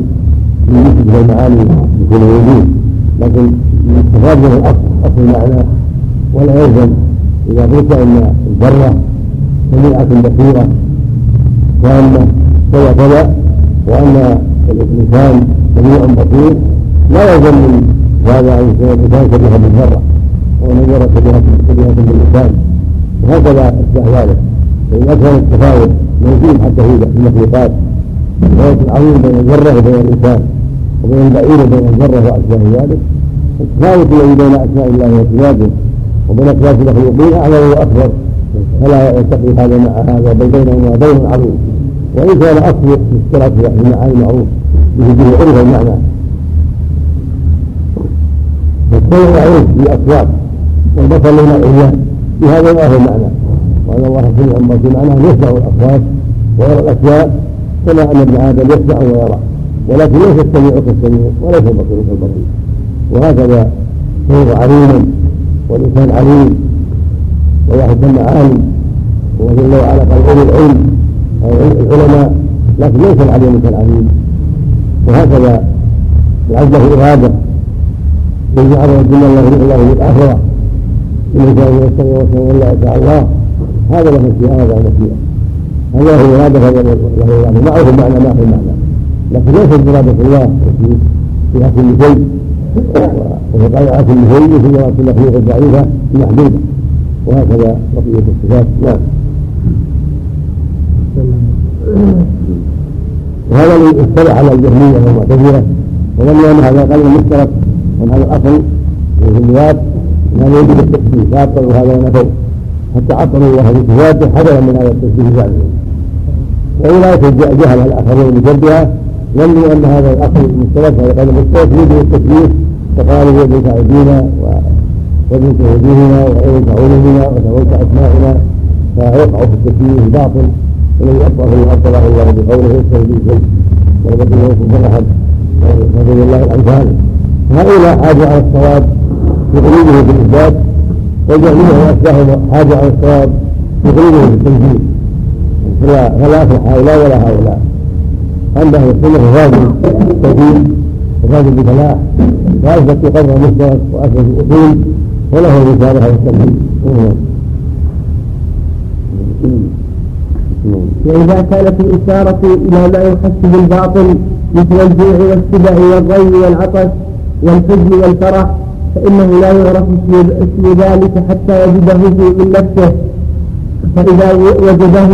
من مثل المعاني بكل وجود لكن يستفاد منه الأصل أصل المعنى. ولا يلزم إذا قلت أن الذرة سميعه بصيرة تامه كذا كذا وأن الإنسان سميع بصير لا يلزم من هذا ان يكون الانسان شبيها بالذره وان الذره شبيهه بالانسان وهكذا ذلك فإن أكثر التفاوت موجود حتى في المخلوقات. التفاوت العظيم بين الذرة وبين الإنسان. وبين البعير وبين الذرة وأشباه ذلك. التفاوت الذي بين أسماء الله وصفاته وبين أصفات المخلوقين أعظم وأكبر. فلا يلتقي هذا مع هذا بل بينهما بين عظيم وإن كان أصل مشترك في المعاني معروف به به عرف المعنى. والسمع معروف بالأصوات والبصر له عيان. بهذا هو المعنى. وان الله سميع بصير معناه يسمع الأصوات ويرى الأشياء كما أن ابن آدم يسمع ويرى. ولكن ليس السميع كالسميع وليس البصير كالبصير. وهكذا هو عليما والإنسان عليم والله سمى عالم وجل وعلا قال أولي العلم العلماء لكن ليس العليم كالعليم. وهكذا العبد له إرادة يجعل رجل الله الله بالاخره إن كان يستوي وسوى إلا شاء الله. هذا له مشيئة هذا مشيئة هذا هو هذا له إرادة معه المعنى ما في المعنى لكن ليست إرادة الله فيها كل شيء وفي طبيعة كل شيء وفي إرادة المخلوق الضعيفة محدودة وهكذا بقية الصفات. نعم. وهذا الذي اصطلح على الجهمية والمعتزلة وظنوا أن هذا قلب مشترك وأن هذا الأصل في اللغات انه يجب التشبيه فابطلوا هذا ونفوا حتى عطلوا الله بصفاته حذرا من هذا التشبيه زعمهم واولئك جهل الاخرين المشبهه ظنوا أن هذا الأصل المشترك هذا قدم المشترك يجب التشبيه فقالوا يدعوك ايدينا ويدعوك وجوهنا وعينك علومنا وتعوك اسماءنا فيقع في التشبيه باطل الذي ابطله ابطله الله بقوله يستوي به شيء ولم له كفر احد نسال الله الامثال هؤلاء حاجوا على الصواب يقلده في الإثبات وجعله وأشباهه حاجة على الصواب يقلده في التنزيل فلا فلا هؤلاء ولا هؤلاء. أما أهل السنة فاز بالتوحيد وفاز بالفلاح وأثبت قدر مشترك وأثبت الأصول وله الرسالة والتوحيد وإذا كانت الإشارة إلى ما يحس بالباطل مثل الجوع والسبع والضي والعطش والحزن والفرح فإنه لا يعرف اسم ذلك حتى يجده من نفسه. فإذا وجده